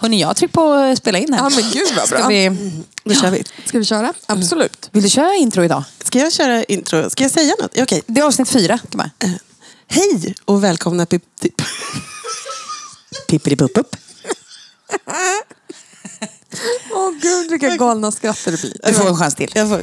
Hörni, jag tryck på spela in här. Ja, men gud vad Ska bra. vi, Då kör vi. Ska vi köra? Absolut. vill du köra intro idag? Ska jag köra intro? Ska jag säga något? Okej. Det är avsnitt fyra. Kan man. Eh, Hej och välkomna till... till- Pippidi-pupp-upp. Åh gud vilka galna skratt det blir. Du får en chans till. Jag får...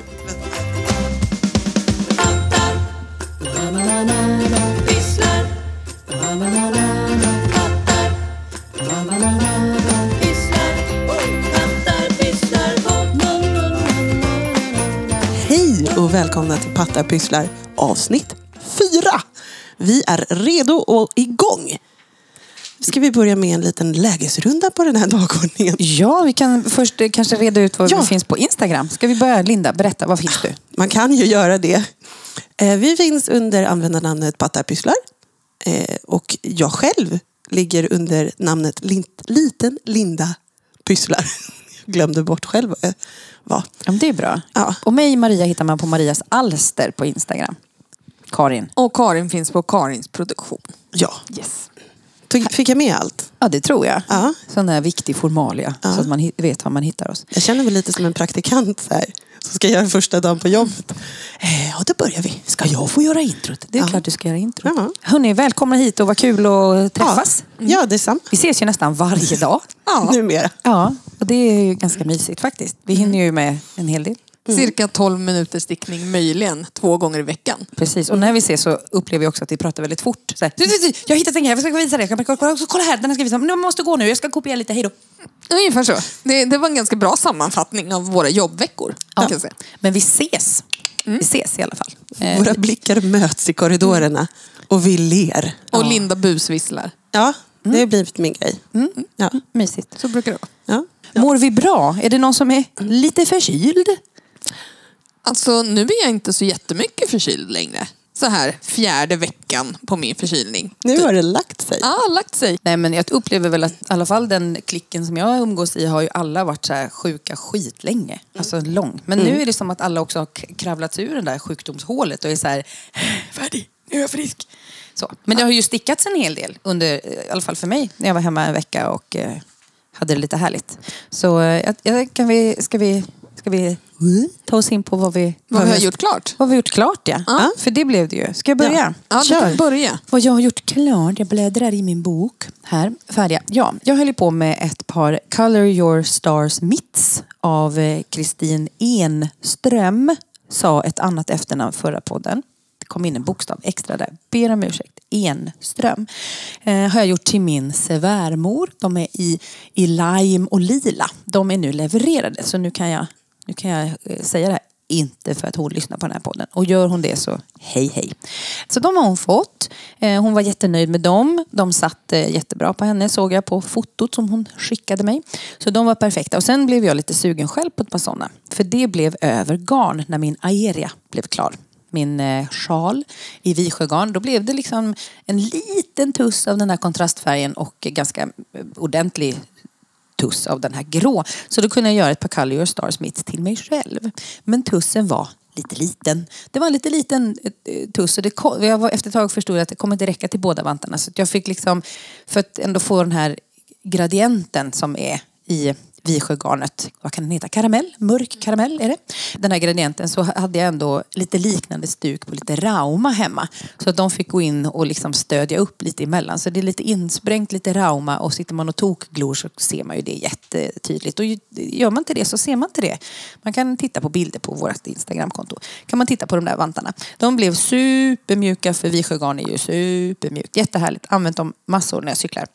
och välkomna till Pattar pysslar avsnitt fyra. Vi är redo och igång. Ska vi börja med en liten lägesrunda på den här dagordningen? Ja, vi kan först eh, kanske reda ut var Ja. vi finns på Instagram. Ska vi börja? Linda, berätta. Var finns du? Man kan ju göra det. Eh, Vi finns under användarnamnet Pattarpysslar. Eh, Och jag själv ligger under namnet Liten Linda Pysslar. Jag glömde bort själv vad jag var. Ja, det är bra. Ja. Och mig, Maria, hittar man på Marias Alster på Instagram. Karin. Och Karin finns på Karins produktion. Ja, Yes. Tog- fick jag med allt? Ja, det tror jag. Ja. Sån där viktig formalia. Ja. Så att man vet var man hittar oss. Jag känner mig lite som en praktikant så här, som ska göra första dagen på jobbet. Eh, Ja, då börjar vi. Ska jag få göra introt? Det är Ja. klart du ska göra introt. Ja. Hörni, välkomna hit och vad kul att träffas. Ja, ja detsamma. Vi ses ju nästan varje dag. Ja. Numera. Ja, och det är ju ganska mysigt faktiskt. Vi hinner ju med en hel del. Cirka 12 minuters stickning möjligen två gånger i veckan. Precis, och när vi ses så upplever vi också att vi pratar väldigt fort. Så här, "Du, du, du, jag har hittat en grej, jag ska visa dig. Jag Kolla, kolla här, den här ska jag visa. Men jag måste gå nu, jag ska kopiera lite, hej då. Ungefär så. Det, det var en ganska bra sammanfattning av våra jobbveckor. Kan jag säga. Men vi ses. Vi ses i alla fall. Eh, Våra blickar möts i korridorerna och vi ler. Och Linda busvisslar. Ja, det har blivit min grej. Ja. Mysigt. Så brukar det vara. Ja. Mår vi bra? Är det någon som är lite förkyld? Alltså nu är jag inte så jättemycket förkyld längre. Så här fjärde veckan på min förkylning. Nu har det lagt sig. Ja, lagt sig. Nej men jag upplever väl att i alla fall den klicken som jag umgås i har ju alla varit så här sjuka skitlänge. Alltså lång. Men nu är det som att alla också har k- kravlats ur det där sjukdomshålet och är så här färdig, nu är jag frisk. Så. Men det har ju stickats en hel del under, i alla fall för mig, när jag var hemma en vecka och eh, hade det lite härligt. Så eh, jag, jag, kan vi, ska vi, ska vi ta oss in på vad vi, Vad vi har gjort klart. vad vi gjort klart ja. Ja. För det blev det ju. Ska jag börja? Ja, du kan börja. Vad jag har gjort klart, jag bläddrar i min bok. Här, färdiga. Ja, jag höll på med ett par Color Your Stars Mitts av eh, Kristin Enström. Sa ett annat efternamn förra podden. Det kom in en bokstav extra där. Ber om ursäkt. Enström. Eh, har jag gjort till min svärmor. De är i, i lime och lila. De är nu levererade så nu kan jag, nu kan jag eh, säga det här inte för att hon lyssnar på den här podden. Och gör hon det så hej hej. Så de har hon fått. Eh, hon var jättenöjd med dem. De satt eh, jättebra på henne såg jag på fotot som hon skickade mig. Så de var perfekta. Och sen blev jag lite sugen själv på ett par sådana. För det blev över garn när min aeria blev klar. Min sjal i Visjögarn. Då blev det liksom en liten tuss av den här kontrastfärgen och ganska ordentlig tuss av den här grå. Så då kunde jag göra ett par Color Your Stars mitt till mig själv. Men tussen var lite liten. Det var en lite liten eh, tuss och det kom, jag var, efter ett tag förstod jag att det kommer inte räcka till båda vantarna. Så att jag fick liksom, för att ändå få den här gradienten som är i Visjögarnet, vad kan den heta? Karamell? Mörk karamell är det. Den här gradienten så hade jag ändå lite liknande stuk på lite rauma hemma. Så att de fick gå in och liksom stödja upp lite emellan. Så det är lite insprängt, lite rauma och sitter man och tokglor så ser man ju det jättetydligt. Och gör man inte det så ser man inte det. Man kan titta på bilder på vårt Instagramkonto. Kan man titta på de där vantarna. De blev supermjuka för Visjögarn är ju supermjukt. Jättehärligt. Använt dem massor när jag cyklar.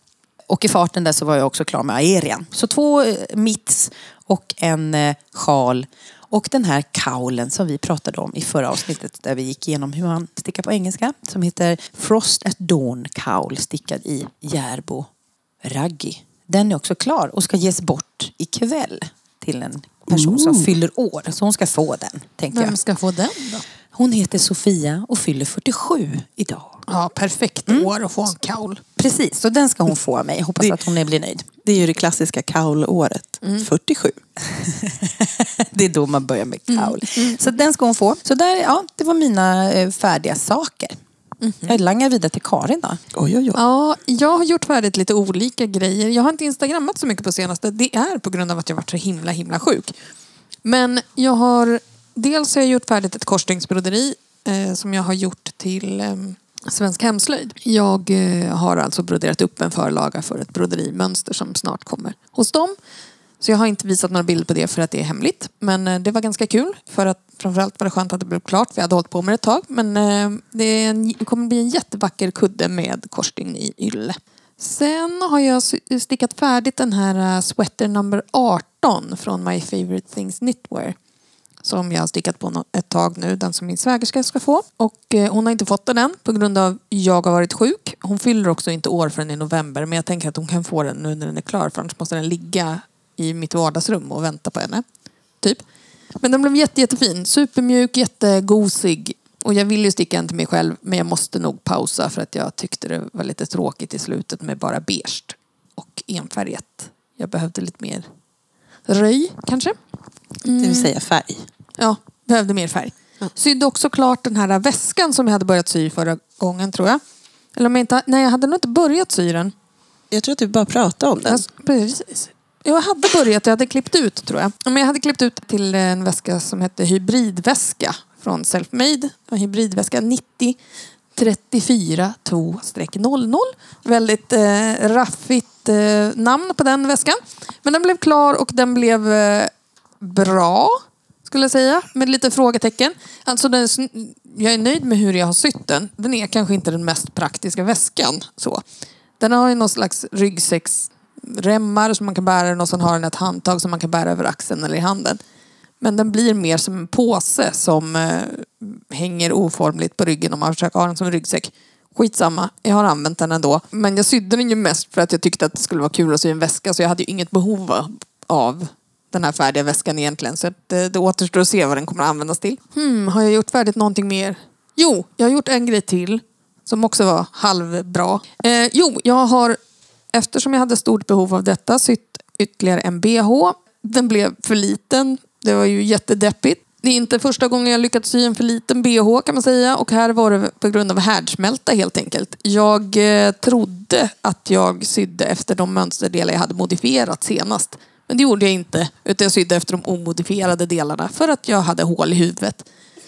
Och i farten där så var jag också klar med aerian. Så två eh, mitts och en eh, sjal. Och den här kaulen som vi pratade om i förra avsnittet där vi gick igenom hur man stickar på engelska. Som heter Frost at Dawn Cowl stickad i Järbo Raggi. Den är också klar och ska ges bort ikväll till en person som fyller år. Så hon ska få den, tänkte Vem jag. ska få den då? Hon heter Sofia och fyller 47 idag. Ja, perfekt år att få en kaul. Precis, så den ska hon få av mig. Jag hoppas att hon blir nöjd. Det är ju det klassiska kaulåret. 47. Det är då man börjar med kaul. Så den ska hon få. Så där, ja, det var mina eh, färdiga saker. Jag langar vidare till Karin då. Oj, oj, oj. Ja, jag har gjort färdigt lite olika grejer. Jag har inte instagrammat så mycket på senaste. Det är på grund av att jag varit så himla himla sjuk. Men jag har... Dels har jag gjort färdigt ett korsstygnsbroderi eh, som jag har gjort till eh, Svensk Hemslöjd. Jag eh, har alltså broderat upp en förlaga för ett broderimönster som snart kommer hos dem. Så jag har inte visat några bilder på det för att det är hemligt. Men eh, det var ganska kul. För att framförallt var det skönt att det blev klart. vi hade hållit på med det ett tag. Men eh, det, en, det kommer bli en jättevacker kudde med korsstygn i ylle. Sen har jag stickat färdigt den här eh, sweater number 18 från My Favorite Things Knitwear. Som jag har stickat på ett tag nu, den som min svägerska ska få. Och eh, hon har inte fått den än på grund av att jag har varit sjuk. Hon fyller också inte år förrän i november men jag tänker att hon kan få den nu när den är klar för annars måste den ligga i mitt vardagsrum och vänta på henne. Typ. Men den blev jätte, jättefin. Supermjuk, jättegosig. Och jag vill ju sticka en till mig själv men jag måste nog pausa för att jag tyckte det var lite tråkigt i slutet med bara beige och enfärgat. Jag behövde lite mer röj kanske. Det vill säga färg. Ja, behövde mer färg. Sydde också klart den här väskan som jag hade börjat sy förra gången tror jag. Eller om jag inte, nej jag hade nog inte börjat sy den. Jag tror att du bara pratade om den. Alltså, precis. Jag hade börjat, jag hade klippt ut tror jag. Men jag hade klippt ut till en väska som hette hybridväska från Selfmade. En hybridväska 90 34 2-00. Väldigt eh, raffigt eh, namn på den väskan. Men den blev klar och den blev eh, bra skulle jag säga. Med lite frågetecken. Alltså den, jag är nöjd med hur jag har sytt den. Den är kanske inte den mest praktiska väskan. Så. Den har ju någon slags ryggsäcksremmar som man kan bära den och sen har den ett handtag som man kan bära över axeln eller i handen. Men den blir mer som en påse som eh, hänger oformligt på ryggen om man försöker ha den som ryggsäck. Skitsamma, jag har använt den ändå. Men jag sydde den ju mest för att jag tyckte att det skulle vara kul att sy en väska så jag hade ju inget behov av den här färdiga väskan egentligen. Så att det, det återstår att se vad den kommer att användas till. Hmm, har jag gjort färdigt någonting mer? Jo, jag har gjort en grej till som också var halvbra. Eh, jo, jag har, eftersom jag hade stort behov av detta, sytt ytterligare en bh. Den blev för liten. Det var ju jättedeppigt. Det är inte första gången jag lyckats sy en för liten bh kan man säga. Och här var det på grund av härdsmälta helt enkelt. Jag eh, trodde att jag sydde efter de mönsterdelar jag hade modifierat senast. Men det gjorde jag inte. Utan jag sydde efter de omodifierade delarna. För att jag hade hål i huvudet.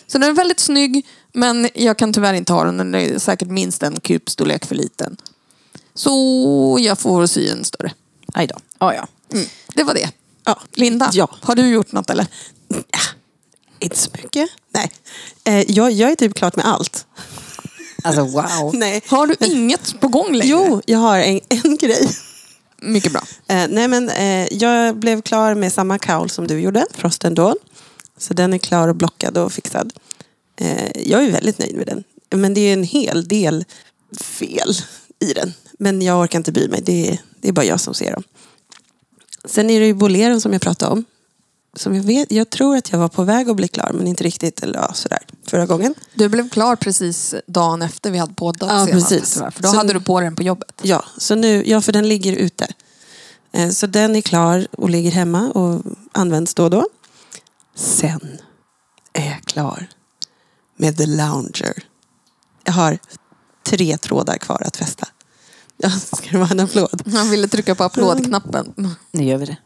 Så den är väldigt snygg. Men jag kan tyvärr inte ha den. Den är säkert minst en kupstorlek för liten. Så jag får sy en större. Aj då. Ja, ja. Mm. Det var det. Ja. Linda, Ja. har du gjort något eller? Ja, inte så mycket. Nej. Eh, jag, jag är typ klart med allt. Alltså wow. Nej. Har du inget på gång längre? Jo, jag har en, en grej. Mycket bra. Eh, nej men eh, jag blev klar med samma kaul som du gjorde, Frost and Dawn. Så den är klar och blockad och fixad. Eh, jag är väldigt nöjd med den. Men det är en hel del fel i den. Men jag orkar inte bry mig. Det är, det är bara jag som ser dem. Sen är det ju boleron som jag pratade om. Som jag, vet, jag tror att jag var på väg att bli klar men inte riktigt. Eller ja, sådär. Förra gången. Du blev klar precis dagen efter vi hade poddat Ja, senast. precis. jag. För då Så- hade du på den på jobbet. Ja, så nu, ja, för den ligger ute. Eh, Så den är klar och ligger hemma och används då och då. Sen är jag klar med The Lounger. Jag har tre trådar kvar att fästa. Ja, ska det vara en applåd? Han ville trycka på applådknappen. Nu gör vi det.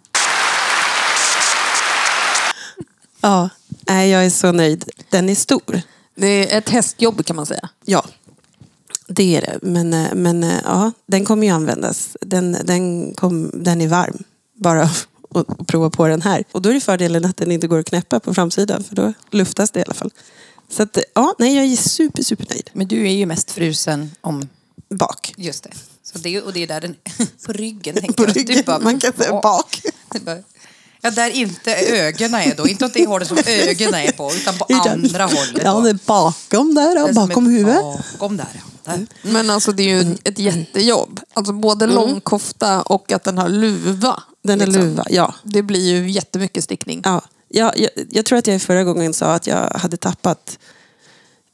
Ja, nej, jag är så nöjd. Den är stor. Det är ett hästjobb kan man säga. Ja, det är det. Men, eh, men eh, ja, den kommer ju användas. Den, den, kom, den är varm. Bara att prova på den här. Och då är det fördelen att den inte går att knäppa på framsidan. För då luftas det i alla fall. Så att, ja, nej, jag är super, super nöjd. Men du är ju mest frusen om Bak. just det. Så det och det är där den... På ryggen På ryggen. bara, Man kan säga bak. Ja, där inte ögonen är då. Inte åt det hållet som ögonen är på, utan på andra hållet. Ja, då. det är bakom där. Ja, bakom huvudet. Bakom där, ja. Där. Men alltså det är ju ett jättejobb. Alltså både långkofta och att den har luva. Den är liksom. luva, ja. Det blir ju jättemycket stickning. Ja, jag, jag, jag tror att jag förra gången sa att jag hade tappat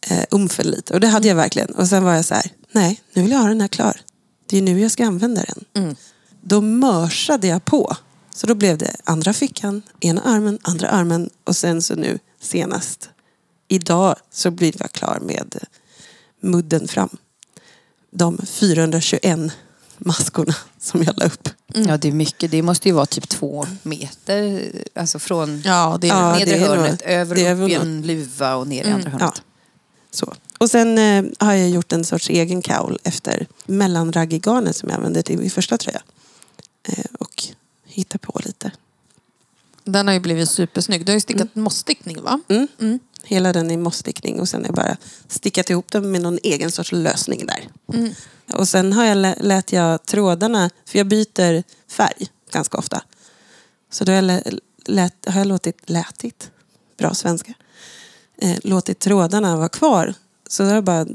eh, umfen lite. Och det hade jag verkligen. Och sen var jag så här, nej, nu vill jag ha den här klar. Det är nu jag ska använda den. Då mörsade jag på. Så då blev det andra fickan, ena armen, andra armen och sen så nu senast. Idag så blir jag klar med, mudden fram. De 421 maskorna som jag la upp. Ja, det är mycket. Det måste ju vara typ två meter. Alltså från Ja, det är Ja, nedre det är hörnet, över det är upp i en luva och ner i andra Ja. hörnet. Så. Och sen eh, har jag gjort en sorts egen kaul efter mellanraggigarnet som jag använde till min första tröja. Eh, och hittar på lite. Den har ju blivit supersnygg. Du har ju stickat mossstickning va? Mm. Mm. Hela den i mossstickning och sen har jag bara stickat ihop den med någon egen sorts lösning där. Mm. Och sen har jag, lä- lät jag trådarna, för jag byter färg ganska ofta. Så då har jag, lä, lät, har jag låtit, lätit, bra svenska, eh, låtit trådarna vara kvar. Så då har jag bara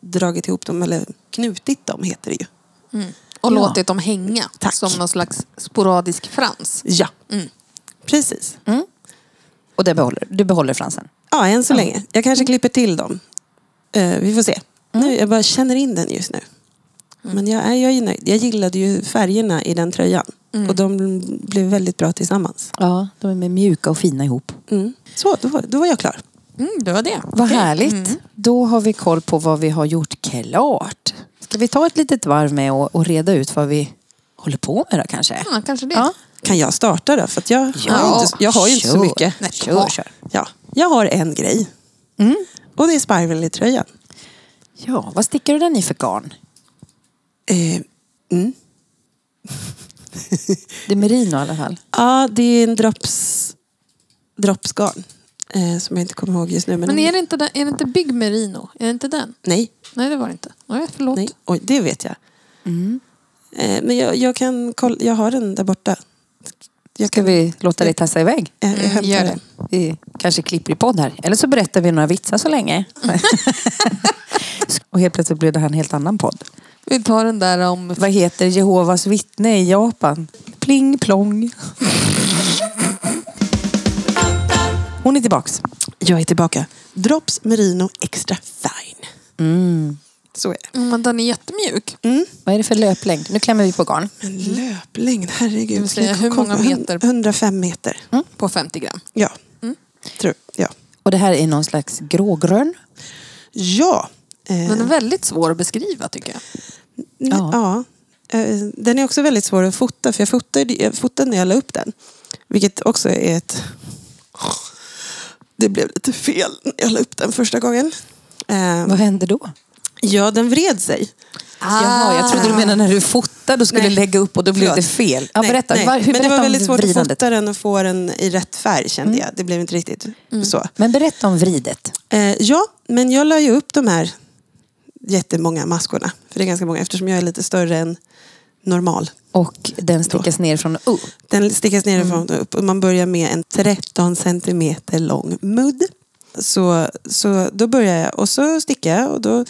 dragit ihop dem, eller knutit dem heter det ju. Mm. Och Ja. låtit dem hänga Tack. som någon slags sporadisk frans. Ja, Mm. precis. Och det behåller, du behåller fransen. Ja, än så länge. Jag kanske klipper till dem. Eh, vi får se. Nu, jag bara känner in den just nu. Men jag är, jag är nöjd. Jag gillade ju färgerna i den tröjan. Och de blev väldigt bra tillsammans. Ja, de är mjuka och fina ihop. Mm. Så, då, var- då var jag klar. Mm, det var det. Vad härligt. Då har vi koll på vad vi har gjort klart. Ska vi ta ett litet varv med och, och reda ut vad vi håller på med då kanske? Ja, kanske det. Ja. Kan jag starta då? För att jag, Ja, har inte, jag har ju inte så mycket. Nej, Kör, kör. Ja, jag har en grej. Mm. Och det är Spirally-tröjan. Ja, vad stickar du den i för garn? Eh, mm. Det är merino i alla fall. Ja, det är en drops, dropsgarn. Eh, som jag inte kommer ihåg just nu. Men, Men är det, inte den, är det inte Big Merino? Är det inte den? Nej, Nej, det var det inte. Nej, förlåt. nej. Oj, det vet jag. Mm. Eh, men jag, jag kan kolla, jag har den där borta. Jag Ska vi låta dig tassa iväg? Jag, jag Mm, hämtar gör den. Vi kanske klipper i podd här. Eller så berättar vi några vitsar så länge. och helt plötsligt blir det här en helt annan podd. Vi tar den där om... Vad heter Jehovas vittne i Japan? Pling plong. Hon är tillbaks. Jag är tillbaka. Drops Merino Extra Fine. Mm. Så är det. Mm, Men den är jättemjuk. Mm. Vad är det för löplängd? Nu klämmer vi på garn. Men löplängd, herregud. Säga, hur många meter? 105 meter. På 50 gram. Ja. Mm. Tror, ja. Och det här är någon slags grågrön. Ja. Eh, Den är väldigt svår att beskriva tycker jag. ja. ja. Eh, Den är också väldigt svår att fota för jag fotade, jag fotade när jag la upp den. Vilket också är ett... Det blev lite fel när jag la upp den första gången. Eh, Vad hände då? Ja, den vred sig. Jaha, jag trodde du menade när du fotade och skulle Nej. lägga upp och då blev Förlåt. det fel. Ja, Nej, berätta. nej. Hur, Men det var väldigt svårt att vridandet. fota den och få den i rätt färg kände jag. Det blev inte riktigt så. Men berätta om vridet. Eh, ja, men jag la ju upp de här jättemånga maskorna. För det är ganska många eftersom jag är lite större än normal. Och den stickas ner från U. Den stickas nerifrån och upp och man börjar med en 13 centimeter lång mudd. Så, så då börjar jag och så stickar jag och då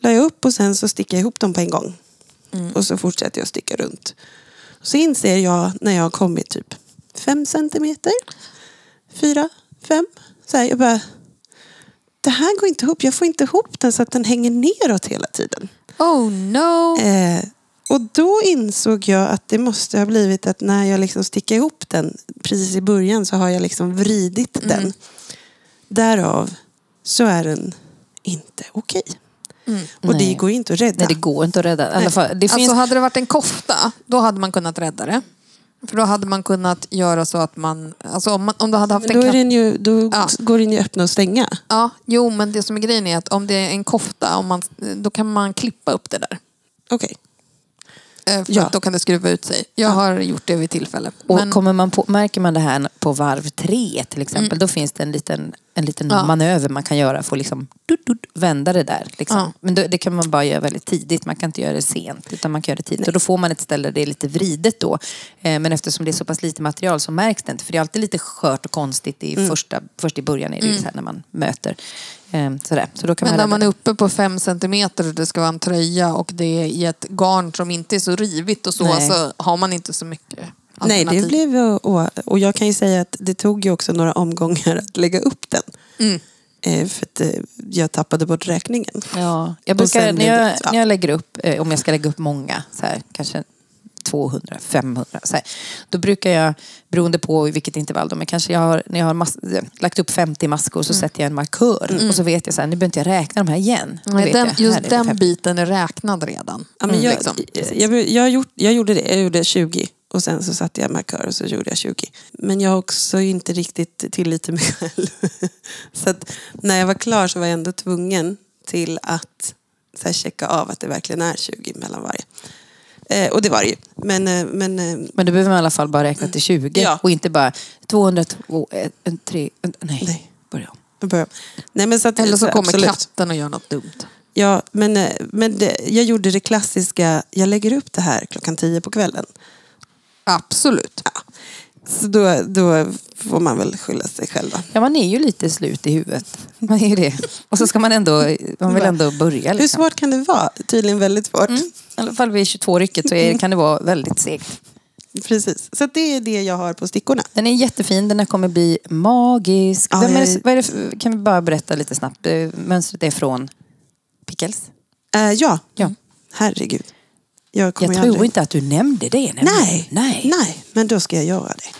la jag upp och sen så stickar jag ihop dem på en gång. Och så fortsätter jag att sticka runt. Så inser jag när jag har kommit typ 5 centimeter, 4, 5. Så här, jag bara, det här går inte ihop. Jag får inte ihop den så att den hänger neråt hela tiden. Oh no! Eh, och då insåg jag att det måste ha blivit att när jag liksom stickar ihop den precis i början så har jag liksom vridit Mm. den. Därav så är den inte okej. Mm. Och det Nej. går ju inte att rädda. Nej, det går inte att rädda. Alla fall, det finns... Alltså hade det varit en kofta, då hade man kunnat rädda det. För då hade man kunnat göra så att man... Alltså om, man, om du hade haft Men en då, är knapp... den ju, då Ja. går den ju öppna och stänga. Ja, jo men det som är grejen är att om det är en kofta, om man, då kan man klippa upp det där. Okej. Eh, För Ja. då kan det skruva ut sig. Jag har gjort det vid tillfälle. Och Men, kommer man på, märker man det här på varv tre till exempel, då finns det en liten, en liten Ja. manöver man kan göra för att liksom, dut, dut, vända det där. Liksom. Ja. Men då, det kan man bara göra väldigt tidigt, man kan inte göra det sent utan man kan göra det tidigt. Och då får man ett ställe där det är lite vridet då. Eh, men eftersom det är så pass lite material så märks det inte. För det är alltid lite skört och konstigt i första, först i början är det ju så här när man möter. Eh, sådär. Så då kan men man när man är uppe på fem centimeter och det ska vara en tröja och det är i ett garn som inte är så rivigt och så, Nej. så har man inte så mycket Nej, det blev och, jag kan ju säga att det tog ju också några omgångar att lägga upp den. Mm. Eh, för att eh, jag tappade bort räkningen. Ja, jag brukar, när, jag, ja. när jag lägger upp, eh, om jag ska lägga upp många, så här, kanske 200, 500. Så här. Då brukar jag, beroende på vilket intervall, då, men kanske jag har, när jag har mas- lagt upp 50 maskor så sätter jag en markör. Och så vet jag så här, nu behöver inte jag räkna de här igen. Nej, den, jag, just den 50. biten är räknad redan. Ja, men jag, liksom. jag, jag, gjort, jag gjorde det. Jag gjorde 20 och sen så satte jag markör och så gjorde jag 20. Men jag har också inte riktigt tillit till mig själv. Så att när jag var klar så var jag ändå tvungen till att så checka av att det verkligen är 20 mellan varje. Eh, och det var det ju. Men, eh, men eh, Men då behöver man i alla fall bara räkna till 20 Ja. och inte bara 202, 1, 3, nej. Nej. Börja om. Nej, men så att, Eller så kommer absolut. katten och gör något dumt. Ja, men, eh, men det, jag gjorde det klassiska, jag lägger upp det här klockan 10 på kvällen. Absolut. Ja. Så då, då får man väl skylla sig själv. då. Ja, man är ju lite slut i huvudet. Man är det. Och så ska man ändå, man vill ändå börja. Hur Liksom. svårt kan det vara? Tydligen väldigt svårt. Mm. I alla fall vid 22 rycket så är, kan det vara väldigt segt. Precis. Så det är det jag har på stickorna. Den är jättefin, den här kommer bli magisk. Ja, är jag- är det för, kan vi bara berätta lite snabbt? Eh, Mönstret är från Pickles. Eh, ja. Ja. herregud. Jag, Jag tror aldrig... inte att du nämnde det. nämligen. Nej. Nej. Nej, men då ska jag göra det.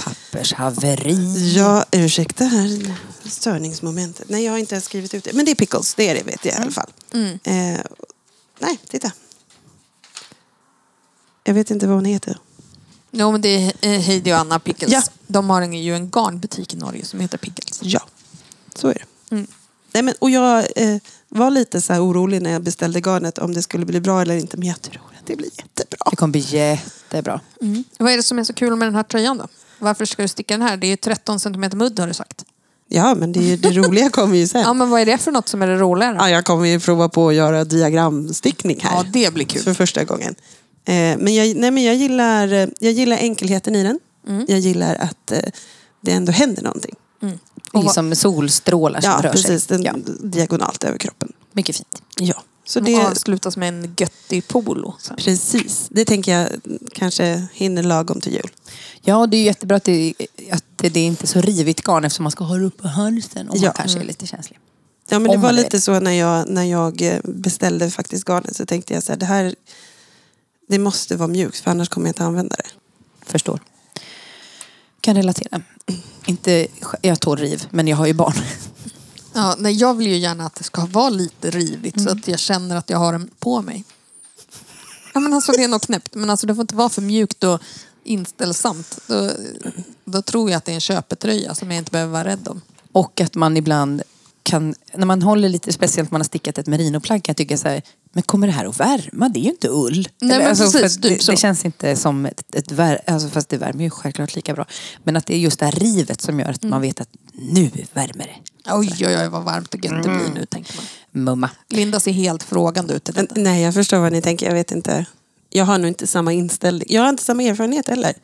Pappershaveri. Ja, ursäkta här störningsmomentet. Nej, jag har inte ens skrivit ut det. Men det är pickles, det är det vet jag i alla fall. Mm. Eh, nej, titta. Jag vet inte vad hon heter. Jo, men det är eh, Heidi och Anna Pickles. Ja. De har en, ju en garnbutik i Norge som heter Pickles. Ja, så är det. Mm. Nej, men, och jag eh, var lite så här orolig när jag beställde garnet om det skulle bli bra eller inte. Men jag tror att det blir jättebra. Det kommer bli jättebra. Vad är det som är så kul med den här tröjan då? Varför ska du sticka den här? Det är ju 13 cm mudd har du sagt. Ja, men det, är ju- det roliga kommer ju sen. Ja, men vad är det för något som är det roliga då? Ja, jag kommer ju prova på att göra diagramstickning här. Ja, det blir kul. För första gången. Eh, men jag, nej, men jag, gillar, eh, jag gillar enkelheten i den. Mm. Jag gillar att eh, det ändå händer någonting. Är vad- liksom solstrålar som Ja, rör precis. sig. Den, Ja, diagonalt över kroppen. mycket fint. Ja, så Det avslutas med en göttig polo. sen. precis. Det tänker jag kanske hinner lagom till jul. Ja, och det är jättebra att det, att det är inte så rivigt garn eftersom man ska ha det upp på halsen och Ja. man kanske är lite känslig. Ja, men det Om var lite så när jag, när jag eh, beställde faktiskt garnet så tänkte jag så här, det här det måste vara mjukt för annars kommer jag inte använda det. Förstår. Kan relatera. Inte, jag tål riv, men jag har ju barn. Ja, nej, jag vill ju gärna att det ska vara lite rivigt så att jag känner att jag har den på mig. Ja, men alltså, det är nog knäppt, men alltså, det får inte vara för mjukt och inställsamt. Då, då tror jag att det är en köpetröja som jag inte behöver vara rädd om. Och att man ibland kan, när man håller lite, speciellt man har stickat ett merinoplagg, kan jag tycka så här, men kommer det här att värma? Det är ju inte ull. Nej, men för precis, typ det, så. det känns inte som ett, ett vär, alltså fast det värmer ju självklart lika bra. Men att det är just det här rivet som gör att man vet att nu värmer det. Oj, oj, oj vad varmt och gött det blir nu, tänker man. Mumma. Linda ser helt frågande ut till detta. nej, jag förstår vad ni tänker. Jag vet inte. Jag har nog inte samma inställning. Jag har inte samma erfarenhet heller.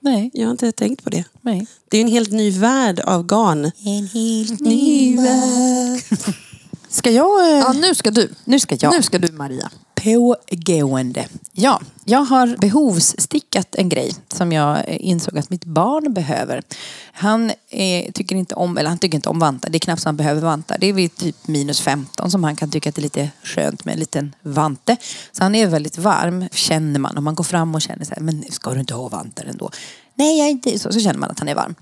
Nej, Jag har inte tänkt på det. nej. Det är ju en helt ny värld av garn. En helt ny värld. Ska jag... eh, Ja, nu ska du. Nu ska jag. Nu ska du, Maria. Pågående. Ja, jag har behovsstickat en grej som jag insåg att mitt barn behöver. Han eh, tycker inte om, eller han tycker inte om vantar. Det är knappt så han behöver vantar. Det är vid typ minus 15 som han kan tycka att det är lite skönt med en liten vante. Så han är väldigt varm, känner man. Om man går fram och känner så här, men ska du inte ha vantar ändå? Nej, jag är inte så. Så känner man att han är varm.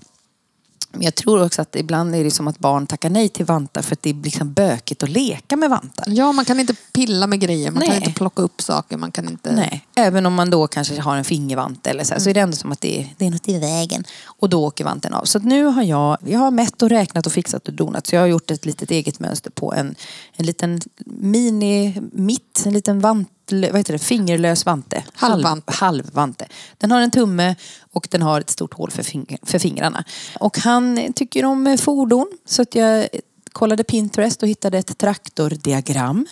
Men jag tror också att ibland är det som att barn tackar nej till vantar för att det är liksom bökigt att leka med vantar. Ja, man kan inte pilla med grejer. Man kan Nej. inte plocka upp saker. Man kan inte... Nej, även om man då kanske har en fingervante eller så, här, så är det ändå som att det är, det är något i vägen. Och då åker vanten av. Så nu har jag, jag har mätt och räknat och fixat och donat. Så jag har gjort ett litet eget mönster på en, en liten mini mitt, en liten vant, vad heter det, fingerlös vante. Halvvante. Halv, halvvante. Den har en tumme och den har ett stort hål för, fing, för fingrarna. Och han tycker om eh, fordon så att jag kollade Pinterest och hittade ett traktordiagram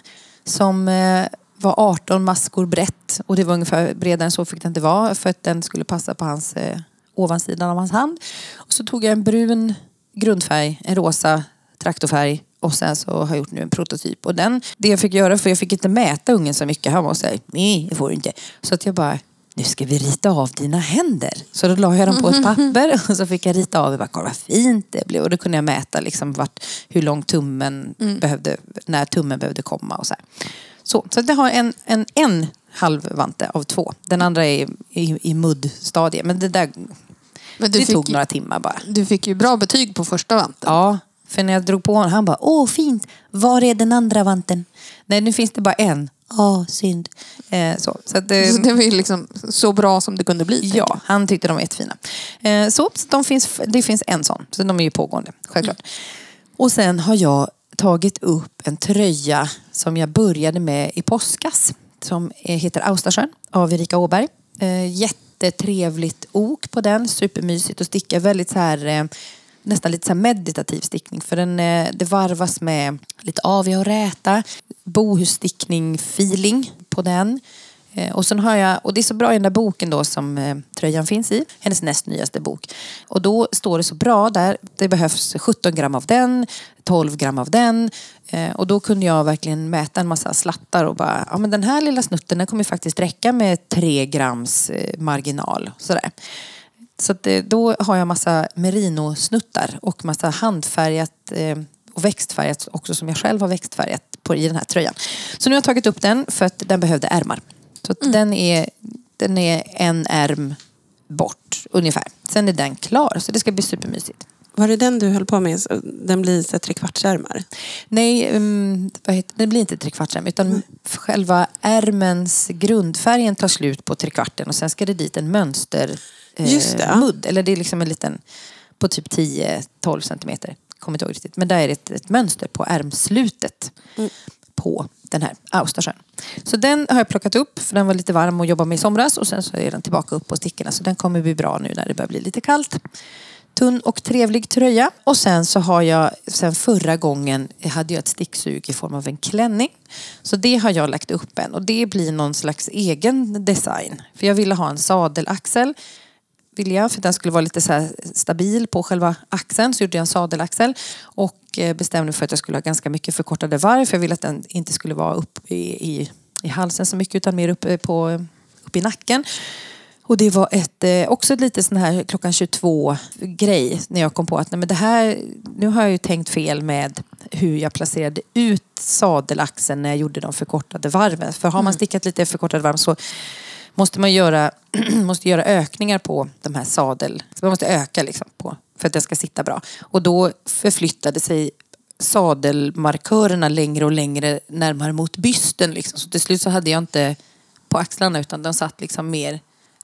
som eh, var 18 maskor brett och det var ungefär bredare än så fick det inte vara för att den skulle passa på hans eh, ovansidan av hans hand. Och så tog jag en brun grundfärg, en rosa traktorfärg och sen så har jag gjort nu en prototyp. Och den, det jag fick göra, för jag fick inte mäta ungen så mycket. Han var så här, nej det får du inte. Så att jag bara, nu ska vi rita av dina händer. Så då la jag dem på ett papper och så fick jag rita av. Jag bara, kolla vad fint det blev. Och då kunde jag mäta liksom vart, hur lång tummen behövde, när tummen behövde komma och så här. Så, så jag har en, en, en halvvante av två. Den andra är i, i muddstadie. Men det där Men du det fick, tog några timmar bara. du fick ju bra betyg på första vanten. Ja, för när jag drog på honom, han bara åh fint, var är den andra vanten? Nej, nu finns det bara en. Ja, synd. Eh, så, så att, eh, Så det var ju liksom så bra som det kunde bli. Ja, han tyckte de var jättefina. Eh, så så de finns, det finns en sån, så de är ju pågående, självklart. Och sen har jag tagit upp en tröja som jag började med i påskas. Som eh, heter Austarsjön av Erika Åberg. Eh, jättetrevligt ok på den, supermysigt att sticka. Väldigt så här, eh, nästan lite så här meditativ stickning. För den, eh, det varvas med lite aviga och räta. Bohusstickning-feeling på den. Eh, och sen har jag, och det är så bra i den där boken då som eh, tröjan finns i, hennes näst nyaste bok. Och då står det så bra där, det behövs 17 gram av den, 12 gram av den. Och då kunde jag verkligen mäta en massa slattar och bara, ja men den här lilla snutten den kommer faktiskt räcka med 3 grams marginal. Sådär. Så att, eh, då har jag massa merinosnuttar och massa handfärgat eh, och växtfärgat också som jag själv har växtfärgat på, i den här tröjan. Så nu har jag tagit upp den för att den behövde ärmar. Så att den, är, den är en ärm bort ungefär. Sen är den klar så det ska bli supermysigt. Var det den du höll på med? Den blir så trekvartsärmar? Nej, um, det blir inte trekvartsärm utan själva ärmens grundfärgen tar slut på trekvarten och sen ska det dit en mönster Just det, ja. mudd. Eller det är liksom en liten på typ 10-12 centimeter. Kommer inte ihåg riktigt. Men där är det ett, ett mönster på ärmslutet på den här Austarsjön. Så den har jag plockat upp för den var lite varm och jobbade med i somras och sen så är den tillbaka upp på stickorna så den kommer bli bra nu när det börjar bli lite kallt. Tunn och trevlig tröja. Och sen så har jag, sen förra gången hade jag ett sticksug i form av en klänning. Så det har jag lagt upp än och det blir någon slags egen design. För jag ville ha en sadelaxel ville jag för den skulle vara lite så stabil på själva axeln. Så gjorde jag en sadelaxel och eh, bestämde mig för att jag skulle ha ganska mycket förkortade varv. För jag ville att den inte skulle vara upp i, i, i halsen så mycket utan mer uppe på, upp i nacken. Och det var ett, eh, också ett lite sån här klockan 22 grej när jag kom på att nej men det här, nu har jag ju tänkt fel med hur jag placerade ut sadelaxeln när jag gjorde de förkortade varven. För har man stickat lite förkortade varv så måste man göra, måste göra ökningar på de här sadel... Så man måste öka liksom på, för att det ska sitta bra. Och då förflyttade sig sadelmarkörerna längre och längre närmare mot bysten. Liksom. Så till slut så hade jag inte på axlarna utan de satt liksom mer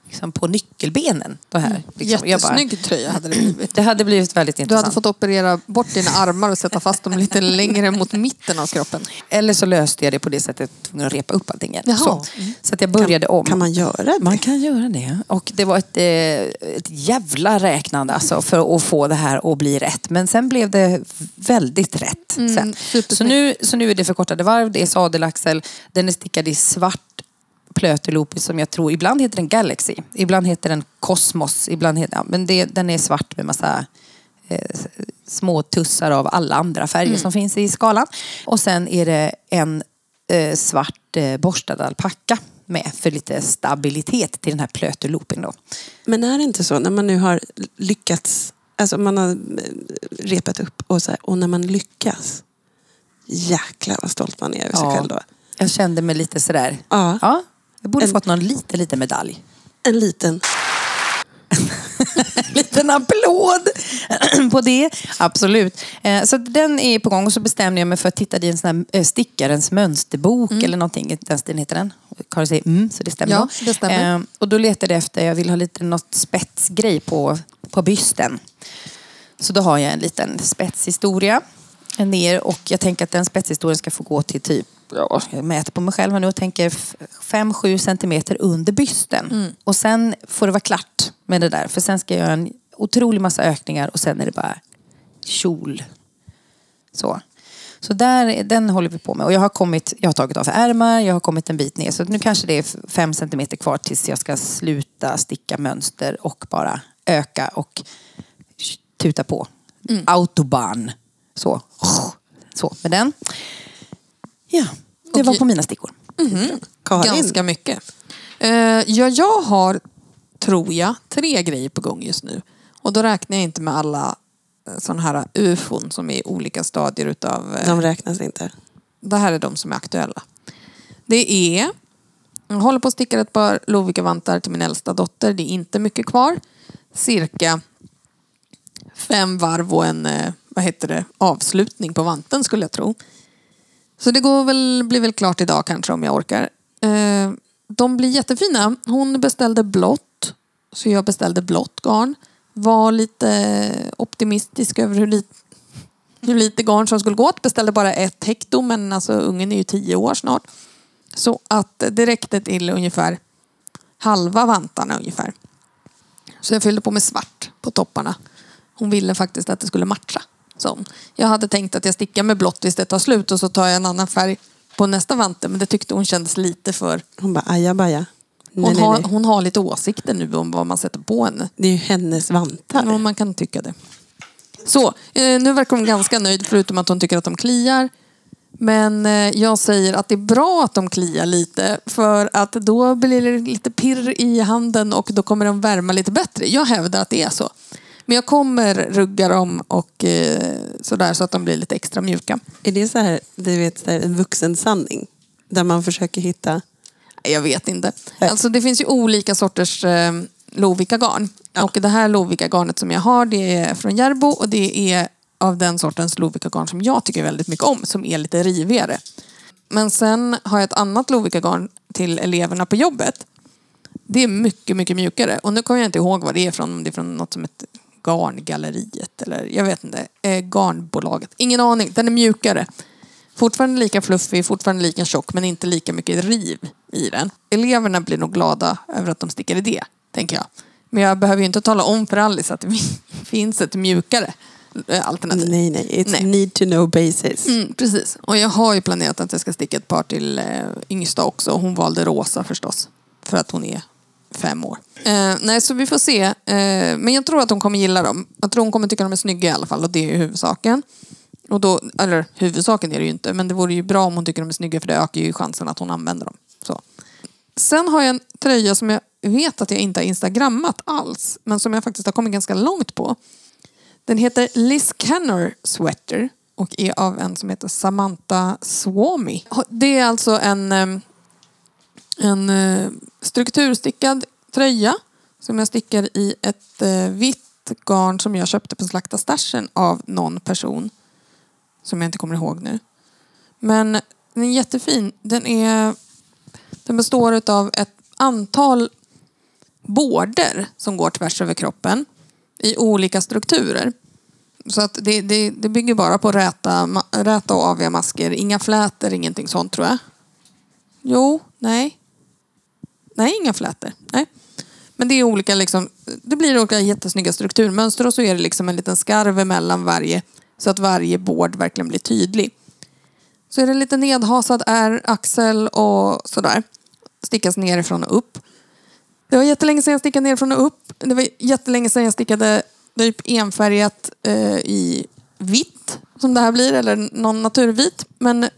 liksom på nyckelbenen. Det här. Liksom. Jag bara- Jättesnygg tröja hade det blivit. det hade blivit väldigt Du intressant. hade fått operera bort dina armar och sätta fast dem lite längre mot mitten av kroppen. Eller så löste jag det på det sättet att jag var tvungen att repa upp allting igen. Så, så att jag började om. Kan man göra det? Man kan göra det. Och det var ett, eh, ett jävla räknande alltså för att få det här att bli rätt. Men sen blev det väldigt rätt. Mm. Så, nu, så nu är det förkortade varv, det är sadelaxel, den är stickad i svart plöteloop som jag tror, ibland heter den Galaxy, ibland heter den Cosmos, ibland heter, ja, men det, den är svart med massa eh, små tussar av alla andra färger som finns i skalan. Och sen är det en eh, svart eh, borstad alpacka med för lite stabilitet till den här plöteloopen då. Men är det inte så när man nu har lyckats, alltså man har eh, repat upp och så här, och när man lyckas. Jäklar vad stolt man är över sig Ja. själv då. Jag kände mig lite sådär, Ja. ja, jag borde En- fått någon liten, liten medalj. En liten. liten applåd på det. Absolut. Eh, Så den är på gång och så bestämde jag mig för att titta i en sån här eh, stickarens mönsterbok eller någonting. Den stilen heter den. Karin säger mm, så det stämmer. Ja, det stämmer. Eh, Och då letade jag efter, jag vill ha lite något spetsgrej på, på bysten. Så då har jag en liten spetshistoria ner och jag tänker att den spetshistorien ska få gå till typ, ja, jag mäter på mig själv här nu och tänker 5-7 centimeter under bysten. Och sen får det vara klart med det där för sen ska jag göra en otrolig massa ökningar och sen är det bara kjol. Så. Så där, den håller vi på med. Och jag har, kommit, jag har tagit av ärmar, jag har kommit en bit ner. Så nu kanske det är fem centimeter kvar tills jag ska sluta sticka mönster och bara öka och tuta på. Autobahn. Så. Så, med den. Ja, det var Okej. på mina stickor. Karin. Ganska mycket. Eh, ja, jag har, tror jag, tre grejer på gång just nu. Och då räknar jag inte med alla sådana här ufon som är i olika stadier utav... eh, De räknas inte. Det här är de som är aktuella. Det är Jag håller på att sticka ett par Lovikka-vantar till min äldsta dotter. Det är inte mycket kvar. Cirka fem varv och en eh, vad heter det, avslutning på vanten skulle jag tro. Så det går väl, blir väl klart idag kanske om jag orkar. Eh, de blir jättefina. Hon beställde blått. Så jag beställde blått garn. Var lite optimistisk över hur lite, hur lite garn som skulle gå åt. Beställde bara ett hekto men alltså ungen är ju tio år snart. Så att det räckte till ungefär halva vantarna ungefär. Så jag fyllde på med svart på topparna. Hon ville faktiskt att det skulle matcha. Så jag hade tänkt att jag stickar med blått tills det tar slut och så tar jag en annan färg på nästa vante. Men det tyckte hon kändes lite för... Hon bara ajabaja. Hon, Nej, nej, har, nej. hon har lite åsikter nu om vad man sätter på henne. Det är ju hennes vantar. Ja, man kan tycka det. Så, eh, nu verkar hon ganska nöjd förutom att hon tycker att de kliar. Men eh, jag säger att det är bra att de kliar lite för att då blir det lite pirr i handen och då kommer de värma lite bättre. Jag hävdar att det är så. Men jag kommer rugga dem och eh, sådär så att de blir lite extra mjuka. Är det så här, du vet, så här, en vuxen sanning? Där man försöker hitta... Jag vet inte. Nej. Alltså det finns ju olika sorters eh, Lovikka-garn. Ja. Och det här Lovikka-garnet som jag har det är från Järbo och det är av den sortens Lovikka-garn som jag tycker väldigt mycket om, som är lite rivigare. Men sen har jag ett annat Lovikka-garn till eleverna på jobbet. Det är mycket, mycket mjukare. Och nu kommer jag inte ihåg vad det är från, om det är från något som heter Garngalleriet eller jag vet inte, eh, Garnbolaget. Ingen aning, den är mjukare. Fortfarande lika fluffig, fortfarande lika tjock men inte lika mycket riv i den. Eleverna blir nog glada över att de stickar i det, tänker jag. Men jag behöver ju inte tala om för Alice att det finns ett mjukare eh, alternativ. Nej, nej. It's Nej. need to know basis. Mm, precis. Och jag har ju planerat att jag ska sticka ett par till eh, yngsta också. Hon valde rosa förstås. För att hon är fem år. Eh, nej, så vi får se. Eh, men jag tror att hon kommer gilla dem. Jag tror hon kommer tycka de är snygga i alla fall och det är ju huvudsaken. Och då, eller huvudsaken är det ju inte, men det vore ju bra om hon tycker de är snygga för det ökar ju chansen att hon använder dem. Så. Sen har jag en tröja som jag vet att jag inte har instagrammat alls, men som jag faktiskt har kommit ganska långt på. Den heter Liz Kenner Sweater och är av en som heter Samantha Swami. Det är alltså en, ehm, en eh, strukturstickad tröja som jag stickar i ett eh, vitt garn som jag köpte på Slakta Stashen av någon person som jag inte kommer ihåg nu. Men den är jättefin. Den, är, den består av ett antal bårder som går tvärs över kroppen i olika strukturer. Så att det, det, det bygger bara på räta, räta och aviga masker. Inga flätor, ingenting sånt tror jag. Jo, nej. Nej, inga flätor. Nej. Men det är olika liksom, det blir olika jättesnygga strukturmönster och så är det liksom en liten skarv mellan varje så att varje bård verkligen blir tydlig. Så är det lite nedhasad är axel och sådär. Stickas nerifrån och upp. Det var jättelänge sedan jag stickade nerifrån och upp. Det var jättelänge sedan jag stickade typ enfärgat eh, i vitt, som det här blir, eller någon naturvit. Men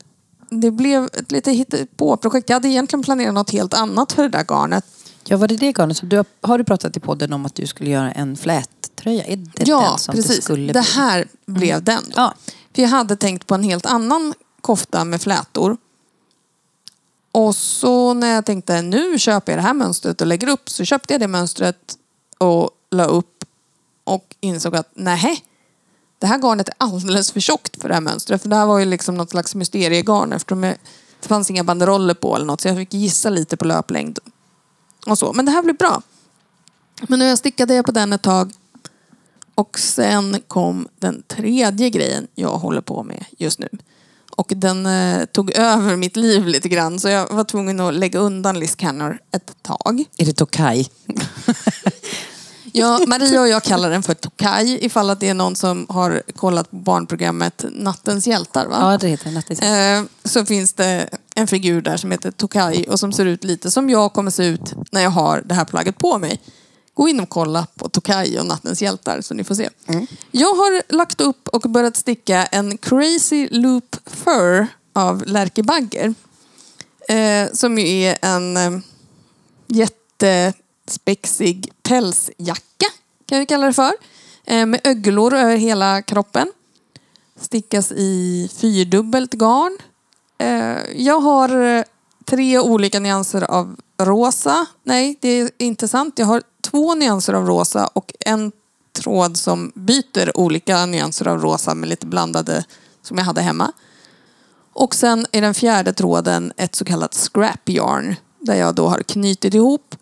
det blev ett lite på-projekt. Jag hade egentligen planerat något helt annat för det där garnet. Ja, var det det garnet du har, har du pratat i podden om att du skulle göra en flättröja? Är det ja, den som precis. det skulle det bli? här blev den. Då. Ja. För jag hade tänkt på en helt annan kofta med flätor. Och så när jag tänkte nu köper jag det här mönstret och lägger upp så köpte jag det mönstret och la upp och insåg att nej, det här garnet är alldeles för tjockt för det här mönstret. För det här var ju liksom något slags mysteriegarn eftersom jag, det fanns inga banderoller på eller något så jag fick gissa lite på löplängd och så. Men det här blev bra. Men nu stickade jag på den ett tag och sen kom den tredje grejen jag håller på med just nu. Och den eh, tog över mitt liv lite grann så jag var tvungen att lägga undan Liz Canner ett tag. Är det Tokai? Ja, Maria och jag kallar den för Tokaj ifall att det är någon som har kollat på barnprogrammet Nattens hjältar. Va? Ja, det heter den. Nattis. Eh, så finns det en figur där som heter Tokaj och som ser ut lite som jag kommer se ut när jag har det här plagget på mig. Gå in och kolla på Tokaj och Nattens hjältar så ni får se. Jag har lagt upp och börjat sticka en Crazy Loop Fur av Lärke Bagger. Eh, som ju är en eh, spexig pälsjacka kan vi kalla det för. Eh, med öglor över hela kroppen. Stickas i fyrdubbelt garn. Eh, jag har eh, tre olika nyanser av rosa. Nej, det är inte sant. Jag har två nyanser av rosa och en tråd som byter olika nyanser av rosa med lite blandade som jag hade hemma. Och sen är den fjärde tråden ett så kallat scrap yarn där jag då har knutit ihop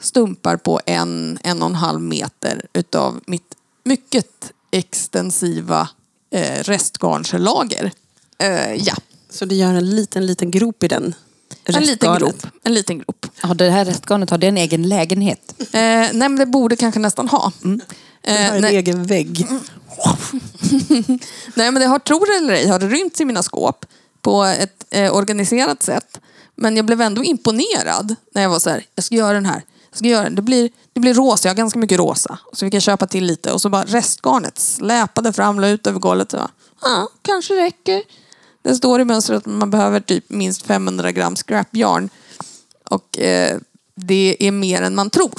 stumpar på en, en och en halv meter utav mitt mycket extensiva eh, restgarnslager. Eh, ja, Så du gör en liten, liten grop i den? en liten grop. En liten grop. Har det här restgarnet har det en egen lägenhet? Eh, nej men det borde kanske nästan ha. Den Eh, har en egen vägg. nej men det har, tror det eller ej, har det rymts i mina skåp på ett eh, organiserat sätt. Men jag blev ändå imponerad när jag var så här, jag ska göra den här. Jag ska göra. Det, blir, det blir rosa, jag har ganska mycket rosa. Så fick jag köpa till lite och så bara restgarnet släpade fram, la ut över golvet. Ja, ah, kanske räcker. Det står i mönstret att man behöver typ minst 500 gram scrapjärn. Och eh, det är mer än man tror.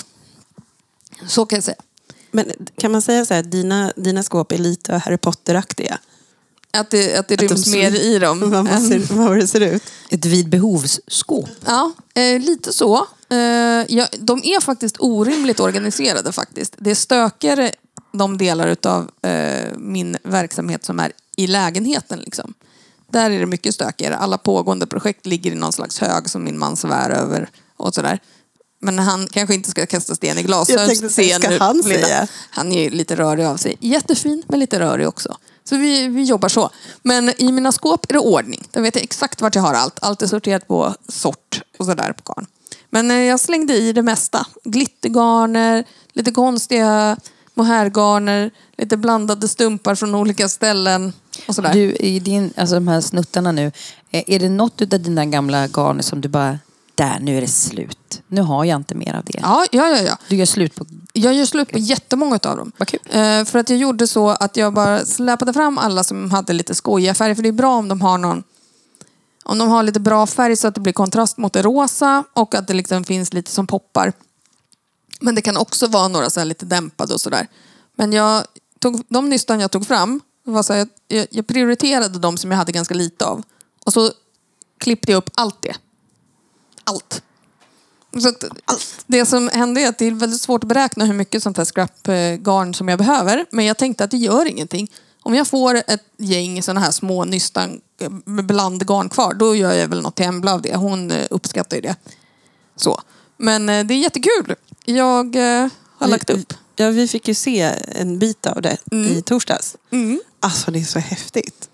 Så kan jag säga. Men kan man säga så här, att dina, dina skåp är lite Harry Potter-aktiga? Att det, att det Att de ryms ser- mer i dem. Vad, vad, än- ser, vad det ser ut? Ett vid behovsskåp. Ja, eh, lite så. Eh, ja, de är faktiskt orimligt organiserade faktiskt. Det är stökigare de delar utav eh, min verksamhet som är i lägenheten. Liksom. Där är det mycket stökigare. Alla pågående projekt ligger i någon slags hög som min man svär över och sådär. Men han kanske inte ska kasta sten i glashus. Jag tänkte ska han säga? Han är ju lite rörig av sig. Jättefin, men lite rörig också. Så vi, vi jobbar så. Men i mina skåp är det ordning. Där vet jag exakt vart jag har allt. Allt är sorterat på sort och sådär på garn. Men eh, jag slängde i det mesta. Glittergarner, lite konstiga mohairgarner, lite blandade stumpar från olika ställen och sådär. Du, i din, alltså de här snuttarna nu. Eh, är det något av dina gamla garner som du bara, där nu är det slut. Nu har jag inte mer av det. Ja, ja, ja, ja. Du gör slut på... Jag gör slut på jättemånga av dem. Vad kul. Eh, för att jag gjorde så att jag bara släpade fram alla som hade lite skojiga färger. För det är bra om de har någon om de har lite bra färg så att det blir kontrast mot det rosa och att det liksom finns lite som poppar. Men det kan också vara några så lite dämpade och sådär. Men jag tog, de nystan jag tog fram, var så här, jag, jag prioriterade de som jag hade ganska lite av. Och så klippte jag upp allt det. Allt. Så att, Det som hände är att det är väldigt svårt att beräkna hur mycket sånt här scrap-garn som jag behöver. Men jag tänkte att det gör ingenting. Om jag får ett gäng såna här små nystan eh, med blandgarn kvar, då gör jag väl något till Embla av det. Hon eh, uppskattar ju det. Så. Men eh, det är jättekul. Jag eh, har lagt upp. Ja, vi fick ju se en bit av det i torsdags. Mm. Alltså det är så häftigt.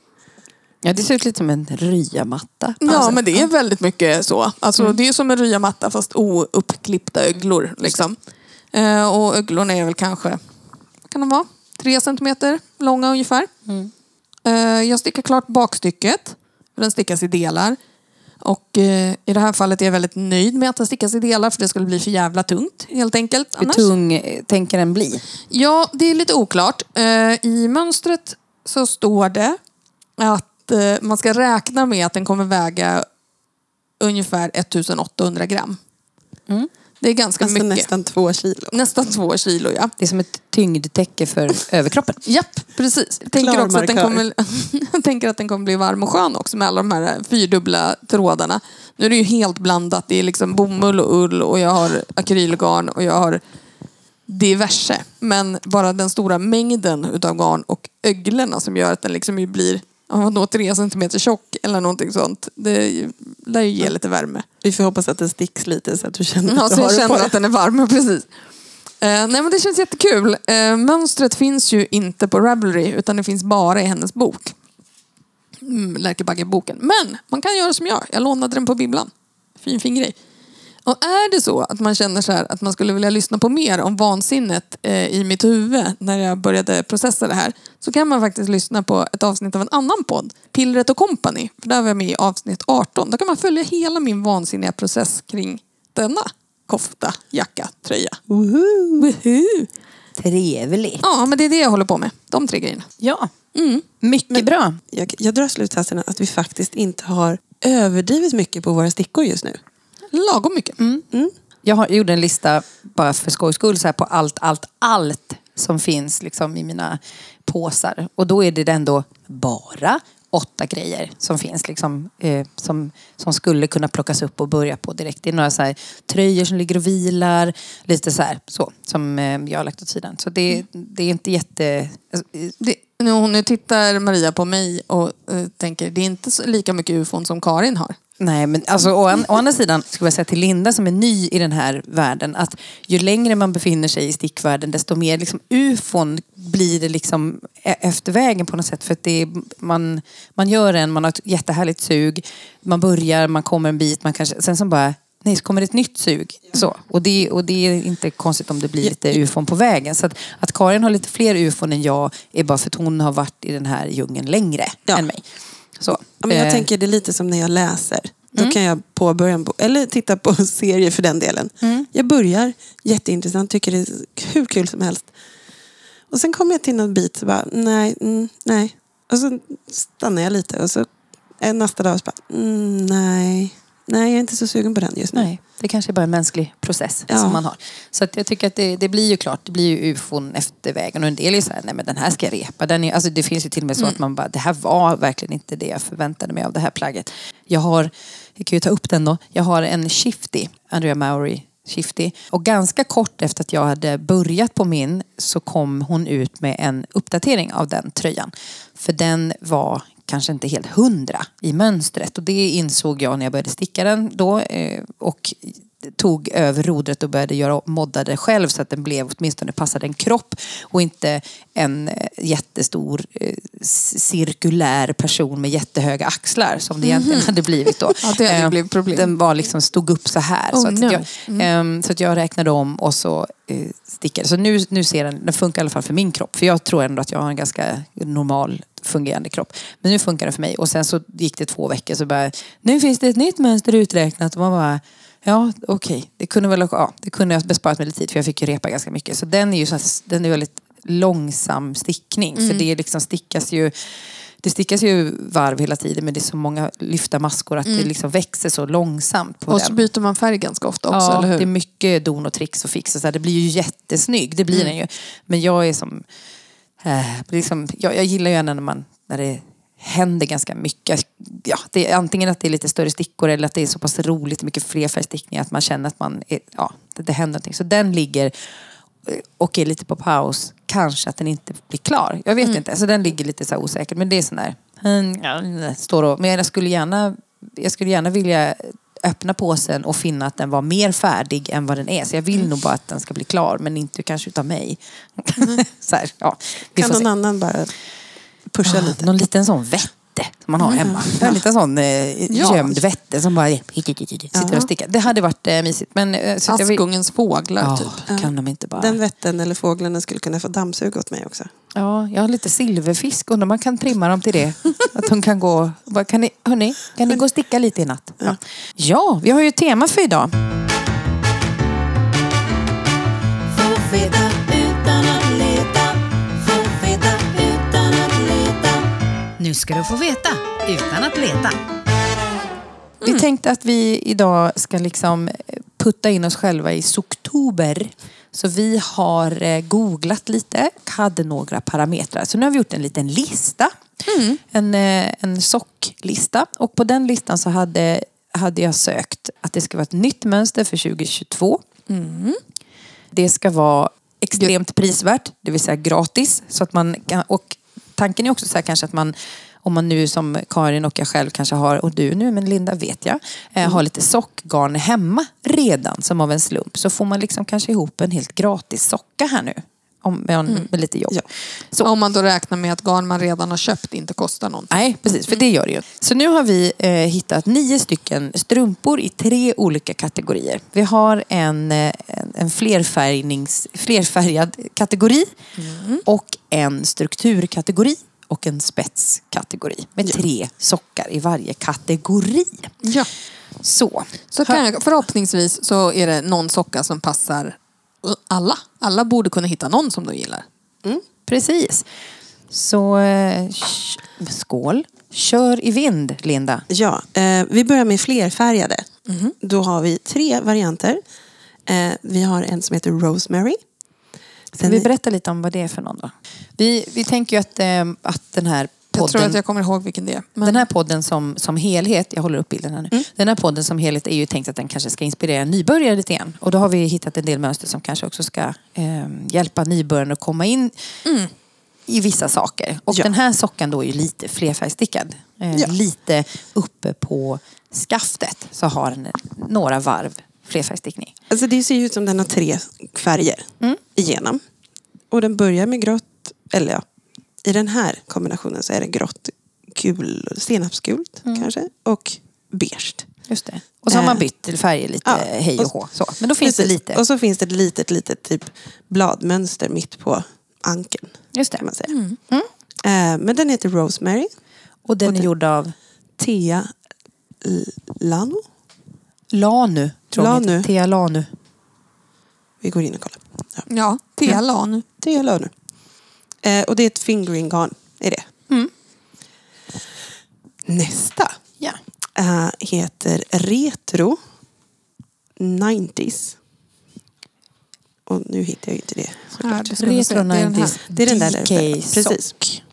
Ja, det ser ut lite som en ryamatta. Ja, men det är väldigt mycket så. Alltså, Det är som en ryamatta fast ouppklippta öglor. Liksom. Eh, och öglorna är väl kanske, kan de vara? Tre centimeter långa ungefär. Eh, jag stickar klart bakstycket. Den stickas i delar. Och eh, i det här fallet är jag väldigt nöjd med att den stickas i delar för det skulle bli för jävla tungt helt enkelt. Hur annars. tung eh, tänker den bli? Ja, det är lite oklart. Eh, I mönstret så står det att eh, man ska räkna med att den kommer väga ungefär 1800 gram. Mm. Det är ganska Alltså mycket. nästan två kilo. Nästan två kilo, ja. Det är som ett tyngdtäcke för överkroppen. Japp, precis. Jag tänker, också att den kommer, jag tänker att den kommer bli varm och skön också med alla de här fyrdubbla trådarna. Nu är det ju helt blandat. Det är liksom bomull och ull och jag har akrylgarn och jag har diverse. Men bara den stora mängden utav garn och öglorna som gör att den liksom ju blir ja, nå tre centimeter tjock eller någonting sånt. Det lär ju ge lite värme. Vi får hoppas att den sticks lite så att du känner Ja, att så du jag har på känner att den är varm, precis. Eh, nej men det känns jättekul. Eh, mönstret finns ju inte på Ravelry utan det finns bara i hennes bok. Mm, Lärkebagge-boken. Men man kan göra som jag. Jag lånade den på bibblan. Fin, fin grej. Och är det så att man känner så här att man skulle vilja lyssna på mer om vansinnet eh, i mitt huvud när jag började processa det här så kan man faktiskt lyssna på ett avsnitt av en annan podd, Pillret och Company. För där var jag med i avsnitt 18. Där kan man följa hela min vansinniga process kring denna kofta, jacka, tröja. Woho! Woohoo! Trevligt. Ja, men det är det jag håller på med. De tre grejerna. Ja, Mm. mycket bra. Jag, jag drar slutsatsen att vi faktiskt inte har överdrivet mycket på våra stickor just nu. Lagom mycket. Mm. Jag har, gjorde en lista bara för skojs skull så här, på allt, allt, allt som finns liksom, i mina påsar. Och då är det ändå bara åtta grejer som finns liksom, eh, som, som skulle kunna plockas upp och börja på direkt. Det är några så här, tröjor som ligger och vilar, lite så här, så, som eh, jag har lagt åt sidan. Så det, det är inte jätte... alltså, eh, Det, nu, nu tittar Maria på mig och eh, tänker, det är inte lika mycket ufon som Karin har. Nej, men alltså, å, an, å andra sidan skulle jag säga till Linda som är ny i den här världen att ju längre man befinner sig i stickvärlden desto mer liksom, ufon blir det liksom e- efter vägen på något sätt. För att det är, man, man gör en, man har ett jättehärligt sug, man börjar, man kommer en bit, man kanske, sen så bara Nej, så kommer det ett nytt sug. Så. Och, det, och det är inte konstigt om det blir lite ufon på vägen. Så att, att Karin har lite fler ufon än jag är bara för att hon har varit i den här djungeln längre Ja. än mig. Så. Ja, men jag Eh, tänker det är lite som när jag läser. Då kan jag påbörja en bok, eller titta på serier för den delen. Jag börjar jätteintressant, tycker det är hur kul som helst. Och sen kommer jag till någon bit så bara, nej, mm, nej. Och så stannar jag lite och så nästa dag så bara, mm, nej, nej jag är inte så sugen på den just nu. Nej, det kanske är bara en mänsklig process Ja. som man har. Så att jag tycker att det, det blir ju klart, det blir ju ufon efter vägen. Och en del är så här, nej men den här ska jag repa. Den är, alltså det finns ju till och med så att man bara, det här var verkligen inte det jag förväntade mig av det här plagget. Jag har, jag kan ju ta upp den då, jag har en Shifty, Andrea Mowry Shifty. Och ganska kort efter att jag hade börjat på min så kom hon ut med en uppdatering av den tröjan. För den var kanske inte helt hundra i mönstret. Och det insåg jag när jag började sticka den då. Eh, och tog över rodret och började göra modda det själv så att den blev åtminstone passade en kropp och inte en eh, jättestor eh, cirkulär person med jättehöga axlar som det egentligen hade blivit då. Ja, det hade blivit problem. Den var liksom, stod upp så här. Oh, så, att no. jag, ehm, så att jag räknade om och så eh, stickade. Så nu, nu ser den, den funkar i alla fall för min kropp. För jag tror ändå att jag har en ganska normal fungerande kropp. Men nu funkar det för mig. Och sen så gick det två veckor så bara, nu finns det ett nytt mönster uträknat. Och man bara, ja okej, det kunde väl, ja, det kunde jag besparat mig lite tid för jag fick ju repa ganska mycket. Så den är ju så här, den är väldigt långsam stickning. För det liksom stickas ju det stickas ju varv hela tiden men det är så många lyfta maskor att det liksom växer så långsamt på Och den. så byter man färg ganska ofta också, Ja, eller hur? det är mycket don och tricks och fix och så här. Det blir ju jättesnygg, det blir den ju. Men jag är som... Eh, liksom, jag, jag gillar ju när, man, när det händer ganska mycket. Ja, det är antingen att det är lite större stickor eller att det är så pass roligt, mycket flerfärgstickningar att man känner att man är, ja, det, det händer någonting. Så den ligger eh, och är lite på paus. Kanske att den inte blir klar. Jag vet inte. Så den ligger lite så här osäkert. Men det är sån där... mm, Står och, men jag skulle gärna, jag skulle gärna vilja öppna påsen och finna att den var mer färdig än vad den är. Så jag vill nog bara att den ska bli klar, men inte kanske utav mig. så här, ja, Kan någon se. annan bara pusha Ah, lite? Någon liten sån vette som man har hemma. En liten sån eh, Ja. gömd vette som bara sitter och stickar. Det hade varit eh, mysigt. Men, eh, så att jag vill- Askungens fåglar, Ja, typ. kan de inte bara... Den vätten eller fåglarna skulle kunna få dammsuga åt mig också. Ja, jag har lite silverfisk. Undrar om man kan trimma dem till det. Att de kan gå... Vad Kan ni, hörni, kan ni gå och sticka lite i natt? Ja. ja, vi har ju tema för idag. Få veta Nu ska du få veta utan att leta. Vi tänkte att vi idag ska liksom putta in oss själva i oktober. Så vi har eh, googlat lite, hade några parametrar. Så nu har vi gjort en liten lista. En, eh, en socklista. Och på den listan så hade, hade jag sökt att det ska vara ett nytt mönster för 2022. Det ska vara extremt prisvärt, det vill säga gratis. Så att man kan, och tanken är också så här kanske att man om man nu som Karin och jag själv kanske har, och du nu, men Linda vet jag, eh, har lite sockgarn hemma redan som av en slump. Så får man liksom kanske ihop en helt gratis socka här nu. Om, med, med lite jobb. Ja. Så, Om man då räknar med att garn man redan har köpt inte kostar någonting. Nej, precis. För det gör det ju. Så nu har vi eh, hittat nio stycken strumpor i tre olika kategorier. Vi har en, eh, en, en flerfärgnings, flerfärgad kategori och en strukturkategori och en spetskategori med tre sockar i varje kategori. Ja. Så. Så kan jag, förhoppningsvis så är det någon socka som passar alla. Alla borde kunna hitta någon som de gillar. Precis. Så eh, skål. Kör i vind, Linda. Ja, eh, vi börjar med flerfärgade. Då har vi tre varianter. Eh, vi har en som heter Rosemary. Ska Sen vi är- berätta lite om vad det är för någon då? Vi, vi tänker ju att, eh, att den här Jag tror podden, att jag kommer ihåg vilken det är. Men den här podden som, som helhet, jag håller upp bilden här nu. Mm. Den här podden som helhet är ju tänkt att den kanske ska inspirera nybörjare lite grann. Och då har vi hittat en del mönster som kanske också ska eh, hjälpa nybörjaren att komma in Mm. i vissa saker. Och Ja. den här sockan då är ju lite flerfärgstickad. Eh, Ja. Lite uppe på skaftet så har den några varv flerfärgstickning. Alltså det ser ju ut som den har tre färger igenom. Och den börjar med grått, eller ja, i den här kombinationen så är det grått, gul, senapsgult kanske och beige. Just det. Och så har man Eh, bytt till färger lite ja. hej och Och- hå. Så. Men då finns det Precis. lite. Och så finns det ett litet, litet typ bladmönster mitt på ankeln. Just det. Kan man säga. Eh, men den heter Rosemary. Och den Och är det- gjord av Thea L- Lano. Lanu. Tror jag Lanu. Thea Lanu. Vi går in och kollar. Ja. ja, Thea Lan. Thea Lano. Eh, och det är ett fingering garn. Är det. Mm. Nästa Ja. eh, heter Retro 90s. Och nu hittar jag ju inte det. Se. Retro Det är den här. 90s Det är den där. DK Precis. sock.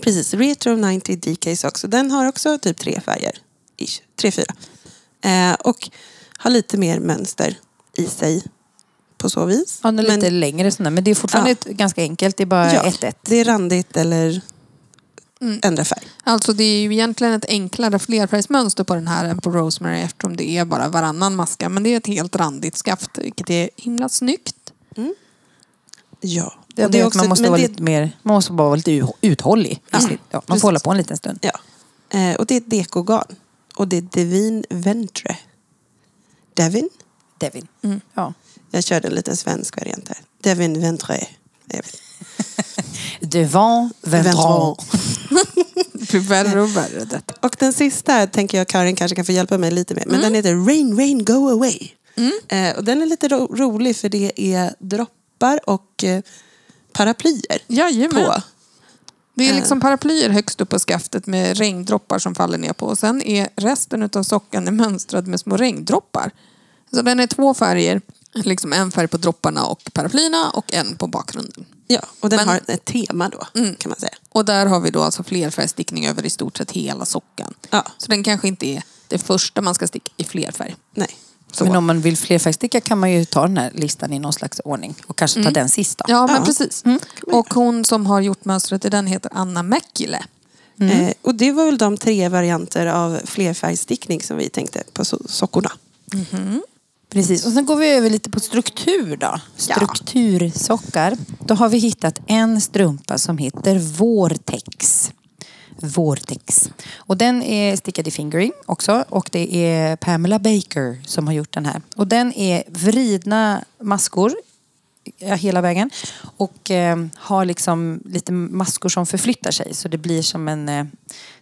Precis, Retro 90 DK Socks. Den har också typ tre färger. Ish. Tre, fyra. Eh, och har lite mer mönster i sig på så vis. Ja, den är Men- lite längre sådär, men det är fortfarande Ja. ganska enkelt. Det är bara ja, ett ett. det är randigt eller Mm. ändra färg. Alltså det är ju egentligen ett enklare flerfärgsmönster på den här än på Rosemary eftersom det är bara varannan maska. Men det är ett helt randigt skaft vilket är himla snyggt. Ja. Det Och det är också- man måste vara det- lite mer, man måste bara vara lite uthållig. Ja, Ja, man precis. får hålla på en liten stund. Ja. Eh, och det är ett dekogarn. Och det är Devin Ventre. Devin? Devin. Mm. Ja. Jag körde en liten svensk variant här. Devin Ventre. Devant, Ventrant. Det blir värre och värre detta. Och den sista tänker jag Karin kanske kan få hjälpa mig lite med. Men Mm. den heter Rain Rain Go Away. Eh, och den är lite ro- rolig för det är droppar och eh, paraplyer Jajamän. på. Det är liksom paraplyer högst upp på skaftet med regndroppar som faller ner på. Och sen är resten av sockan är mönstrad med små regndroppar. Så den är två färger. Liksom en färg på dropparna och paraplyerna och en på bakgrunden. Ja, och den Men- har ett tema då kan man säga. Och där har vi då alltså flerfärgstickning över i stort sett hela sockan. Ja, Så den kanske inte är det första man ska sticka i flerfärg. nej. Så. Men om man vill flerfärgsticka kan man ju ta den här listan i någon slags ordning och kanske ta den sista. Ja, men Ja. precis. Och hon som har gjort mönstret i den heter Anna Mäkile. Eh, och det var väl de tre varianter av flerfärgstickning som vi tänkte på so- sockorna. Precis, och sen går vi över lite på struktur då. Struktursockar. Då har vi hittat en strumpa som heter Vortex. Vortex. Och den är stickad i fingering också och det är Pamela Baker som har gjort den här. Och den är vridna maskor hela vägen och eh, har liksom lite maskor som förflyttar sig så det blir som en eh,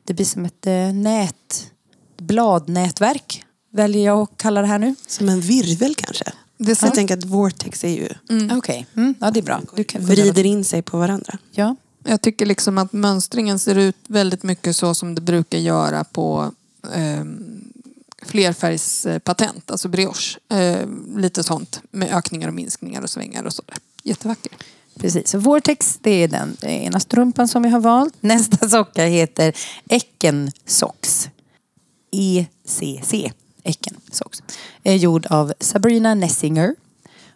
det blir som ett eh, nät bladnätverk väljer jag att kalla det här nu. Som en virvel kanske. Det ser- Jag tänker att vortex är ju Okej, mm, ja det är bra. Du kan vrider in sig på varandra. Ja, Jag tycker liksom att mönstringen ser ut väldigt mycket så som det brukar göra på eh, flerfärgspatent, alltså brioche. Eh, lite sånt med ökningar och minskningar och svängar och sådär. Jättevacker. precis. Så Vortex, det är den ena strumpan som vi har valt. Nästa socka heter Ecken Socks. ECC, Ecken Socks. Är gjord av Sabrina Nessinger.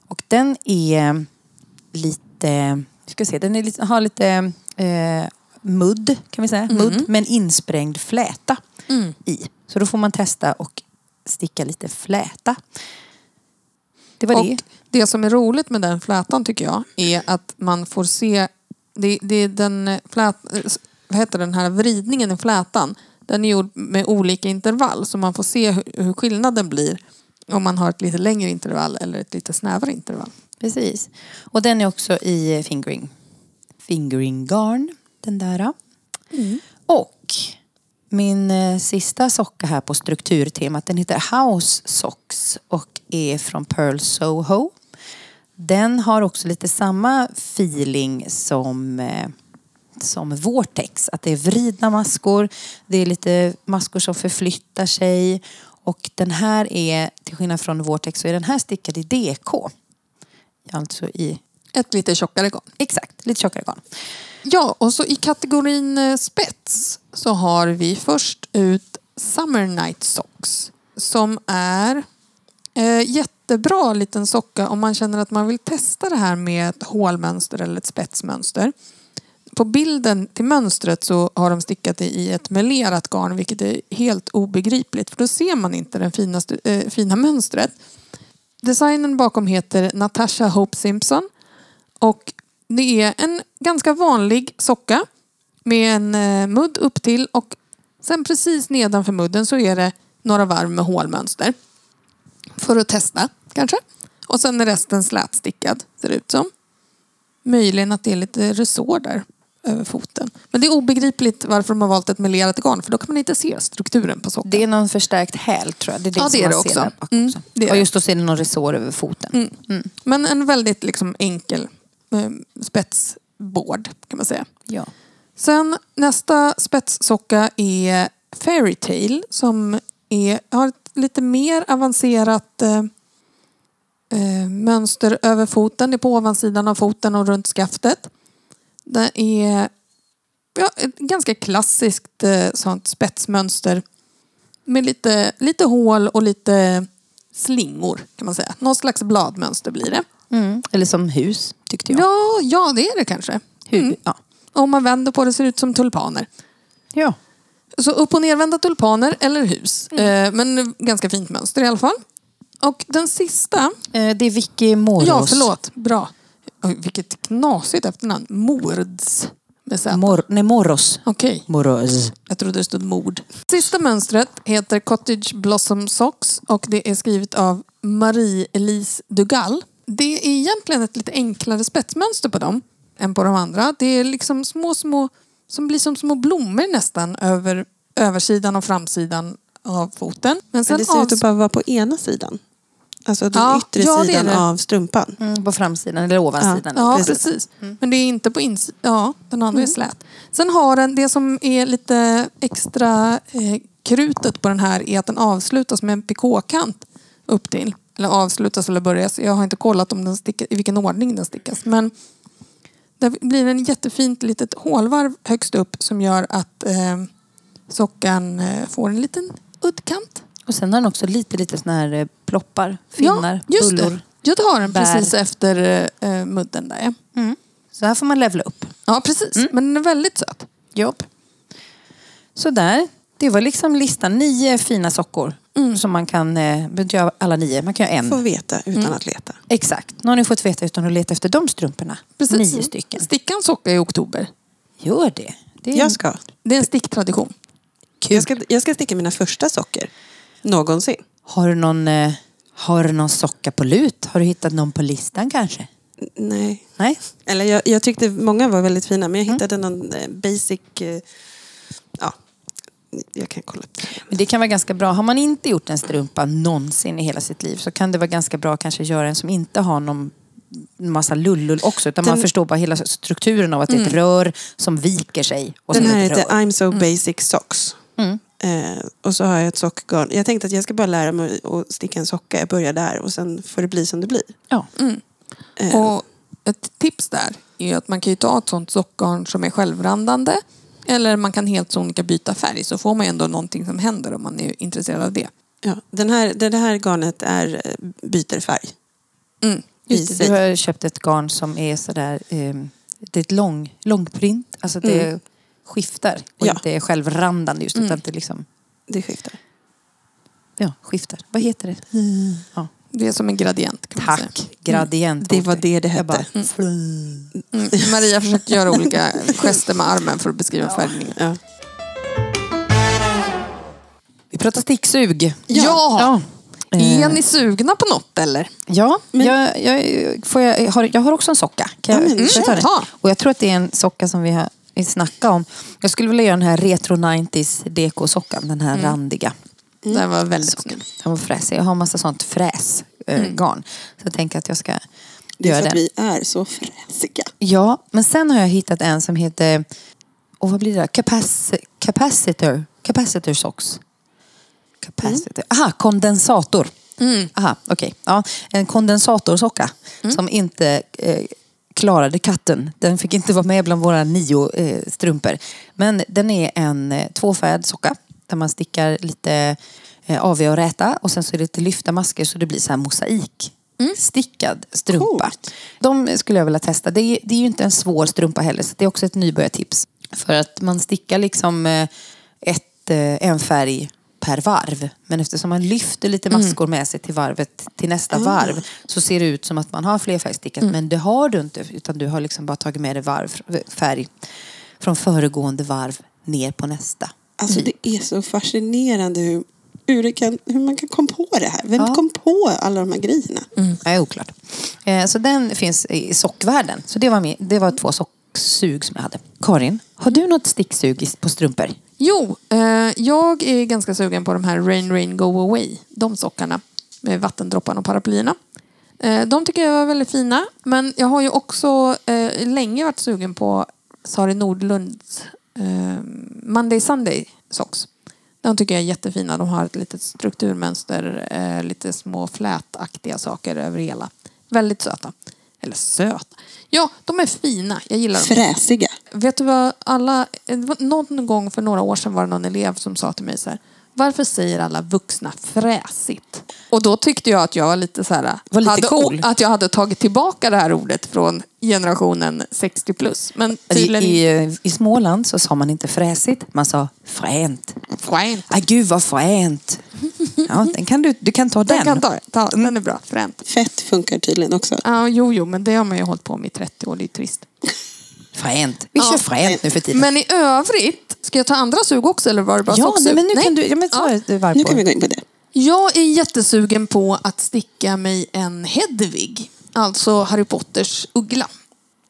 Och den är lite, ska se, den är lite, har lite eh, mudd kan vi säga. Mudd med en insprängd fläta i. Så då får man testa och sticka lite fläta. Det var Och det. det som är roligt med den flätan tycker jag är att man får se det, det är den flät, vad heter den här vridningen i flätan. Den är gjord med olika intervall så man får se hur, hur skillnaden blir om man har ett lite längre intervall eller ett lite snävare intervall. Precis. Och den är också i fingering. Fingering garn, den där. Och min eh, sista socka här på strukturtemat, den heter House Socks och är från Pearl Soho. Den har också lite samma feeling som eh, som Vortex. Att det är vridna maskor, det är lite maskor som förflyttar sig. Och den här är, till skillnad från Vortex, så är den här stickad i DK. Alltså i, Ett lite tjockare garn. exakt, lite tjockare garn. Ja, och så i kategorin eh, spets så har vi först ut Summer Night Socks. Som är eh, jättebra liten socka om man känner att man vill testa det här med ett hålmönster eller ett spetsmönster. På bilden till mönstret så har de stickat det i ett melerat garn vilket är helt obegripligt för då ser man inte det finaste, eh, fina mönstret. Designen bakom heter Natasha Hope Simpson och det är en ganska vanlig socka med en eh, mudd upp till och sen precis nedanför mudden så är det några varv med hålmönster. För att testa kanske. Och sen är resten slätstickad ser det ut som. Möjligen att det är lite resår där över foten. Men det är obegripligt varför de har valt ett melerat garn för då kan man inte se strukturen på sockan. Det är någon förstärkt häl tror jag. Det är det Ja, det är det också. Mm, det är och just då ser det någon resår över foten. Men en väldigt liksom enkel eh, spetsbord kan man säga. Ja. Sen nästa spetssocka är Fairytale som är, har ett lite mer avancerat eh, eh, mönster över foten. Det är på ovansidan av foten och runt skaftet. Det är ja, ett ganska klassiskt eh, sånt spetsmönster med lite, lite hål och lite slingor kan man säga. Någon slags bladmönster blir det. Mm. Eller som hus tyckte jag. Ja, ja det är det kanske. Hu- ja. Om man vänder på det ser det ut som tulpaner. ja. Så upp och nervända tulpaner eller hus. Eh, men ganska fint mönster i alla fall. Och den sista. Eh, Det är Vicky Moros. Ja, förlåt. Bra. Oj, vilket knasigt efternamn. Mords. Med Z. Mor- nej, Moros. Okej, Moros. jag trodde det stod mord. Sista mönstret heter Cottage Blossom Socks och det är skrivet av Marie-Elise Dugal. Det är egentligen ett lite enklare spetsmönster på dem än på de andra. Det är liksom små, små, som blir som små blommor nästan över översidan och framsidan av foten. Men sen Men det ser ut avs- att bara vara på ena sidan. Alltså den Ja, yttre ja, det sidan det. av strumpan. Mm, på framsidan eller ovansidan. Ja, precis. precis. Men det är inte på insidan. Ja, den andra är slät. Sen har den, det som är lite extra eh, krutet på den här är att den avslutas med en pikåkant upp till. Eller avslutas eller börjas. Jag har inte kollat om den sticker, i vilken ordning den stickas. Men det blir en jättefint litet hålvarv högst upp som gör att eh, sockan eh, får en liten uddkant. Och sen har den också lite, lite såna här eh, ploppar, finnar, ja, just bullor. det. Ja, det har den precis efter eh, mudden där. ja. Mm. Så här får man levla upp. Ja, precis. Men den är väldigt söt. Jobb. Sådär. Det var liksom listan. Nio fina sockor. Som man kan, eh, behöver inte göra alla nio, man kan göra en. Få veta utan Mm. att leta. Exakt. Nu har ni fått veta utan att leta efter de strumporna. Precis. Nio stycken. Sticka en socka i oktober. Gör det. det är Jag ska. Det är en sticktradition. Jag ska, jag ska sticka mina första socker. Någonsin. Har du någon, eh, har du någon socka på lut? Har du hittat någon på listan kanske? Nej. Nej? Eller jag, jag tyckte många var väldigt fina men jag Mm. hittade någon eh, basic... Eh, ja, jag kan kolla. upp. Men det kan vara ganska bra. Har man inte gjort en strumpa någonsin i hela sitt liv så kan det vara ganska bra att kanske göra en som inte har någon massa lullull också. Utan man Den- förstår bara hela strukturen av att det är ett rör som viker sig. Och Den sen här ett heter. I'm so basic socks. Mm. Eh, och så har jag ett sockgarn. Jag tänkte att jag ska bara lära mig att sticka en socka. Jag börjar där och sen får det bli som det blir. Ja. Eh, Och ett tips där är att man kan ju ta ett sånt sockgarn som är självrandande. Eller man kan helt sonika byta färg så får man ju ändå någonting som händer om man är intresserad av det. ja, den här, det, det här garnet är eh, byter färg. Mm. du har köpt ett garn som är sådär, eh, det är ett lång, långprint. Alltså det skiftar och Ja. inte är självrandande just utan det liksom, Det skiftar. ja, skiftar. Vad heter det? Ja. Det är som en gradient. Tack, gradient. Det var det det Jag bara, hette. Mm. Maria försökte göra olika gester med armen för att beskriva färgningen. Ja. Vi pratar sticksug. Ja. Ja. Är Eh, ni sugna på något eller? Ja, jag, jag, får jag, jag, har, jag har också en socka. Kan Ja, jag, men Mm. jag? Ta. Och jag tror att det är en socka som vi har vi snackat om. Jag skulle vilja göra den här retro 90s dekosockan. Den här randiga. Det här var väldigt snyggt. Den var fräsig. Jag har massa sånt fräsgarn. Garn. Så jag tänker att jag ska Det är för att den. vi är så fräsiga. Ja, men sen har jag hittat en som heter... Och vad blir det? Capac capacitor. Capacitor socks. Capacitor. Aha, kondensator. Aha, okej. Ja, en kondensatorsocka som inte eh, klarade katten. Den fick inte vara med bland våra nio eh, strumpor. Men den är en eh, tvåfärgad socka där man stickar lite eh, AV och räta och sen så är det lite lyfta masker så det blir så här mosaik. Stickad strumpa. Coolt. De skulle jag vilja testa. Det är, det är ju inte en svår strumpa heller så det är också ett nybörjartips. För att man stickar liksom eh, ett, eh, en färg per varv. Men eftersom man lyfter lite maskor med sig till varvet till nästa varv så ser det ut som att man har flerfärgstickat. Men det har du inte utan du har liksom bara tagit med dig varv, färg från föregående varv ner på nästa. Alltså det är så fascinerande hur, hur, kan, hur man kan komma på det här. Vem Ja. kom på alla de här grejerna? Mm. Ja, oklart. Eh, så den finns i sockvärlden. Så det var, med, det var två socksug som jag hade. Karin, har du något sticksug på strumpor? Jo, eh, jag är ganska sugen på de här Rain Rain Go Away. De sockarna med vattendropparna och paraplyerna. Eh, de tycker jag var väldigt fina. Men jag har ju också eh, länge varit sugen på Sari Nordlunds eh, Monday Sunday socks. De tycker jag är jättefina. De har ett litet strukturmönster, eh, lite små flätaktiga saker över hela. Väldigt söta. Eller söta. Ja, de är fina. Jag gillar dem. Fräsiga. Vet du vad alla... Någon gång för några år sedan var det någon elev som sa till mig så här. Varför säger alla vuxna fräsigt? Och då tyckte jag att jag var lite så här... Var lite hade, cool. Att jag hade tagit tillbaka det här ordet från generationen 60 plus. Men I, tydligen inte. i, I Småland så sa man inte fräsigt, man sa fränt. Fränt. Aj gud vad fränt. Ja, den kan du, du kan ta den. Den kan ta, ta, den är bra. Fränt. Fett funkar tydligen också. Ja, jo, jo, men det har man ju hållit på med i 30 år. Det är trist. Fränt. Vi Ja. kör fränt nu för tiden. Men i övrigt, ska jag ta andra sug också eller var det bara ja, socksug? nej, men nu Nej. kan du... Ja, men ta Ja. varv Nu kan vi gå in på det. Jag är jättesugen på att sticka mig en Hedvig. Alltså Harry Potters uggla.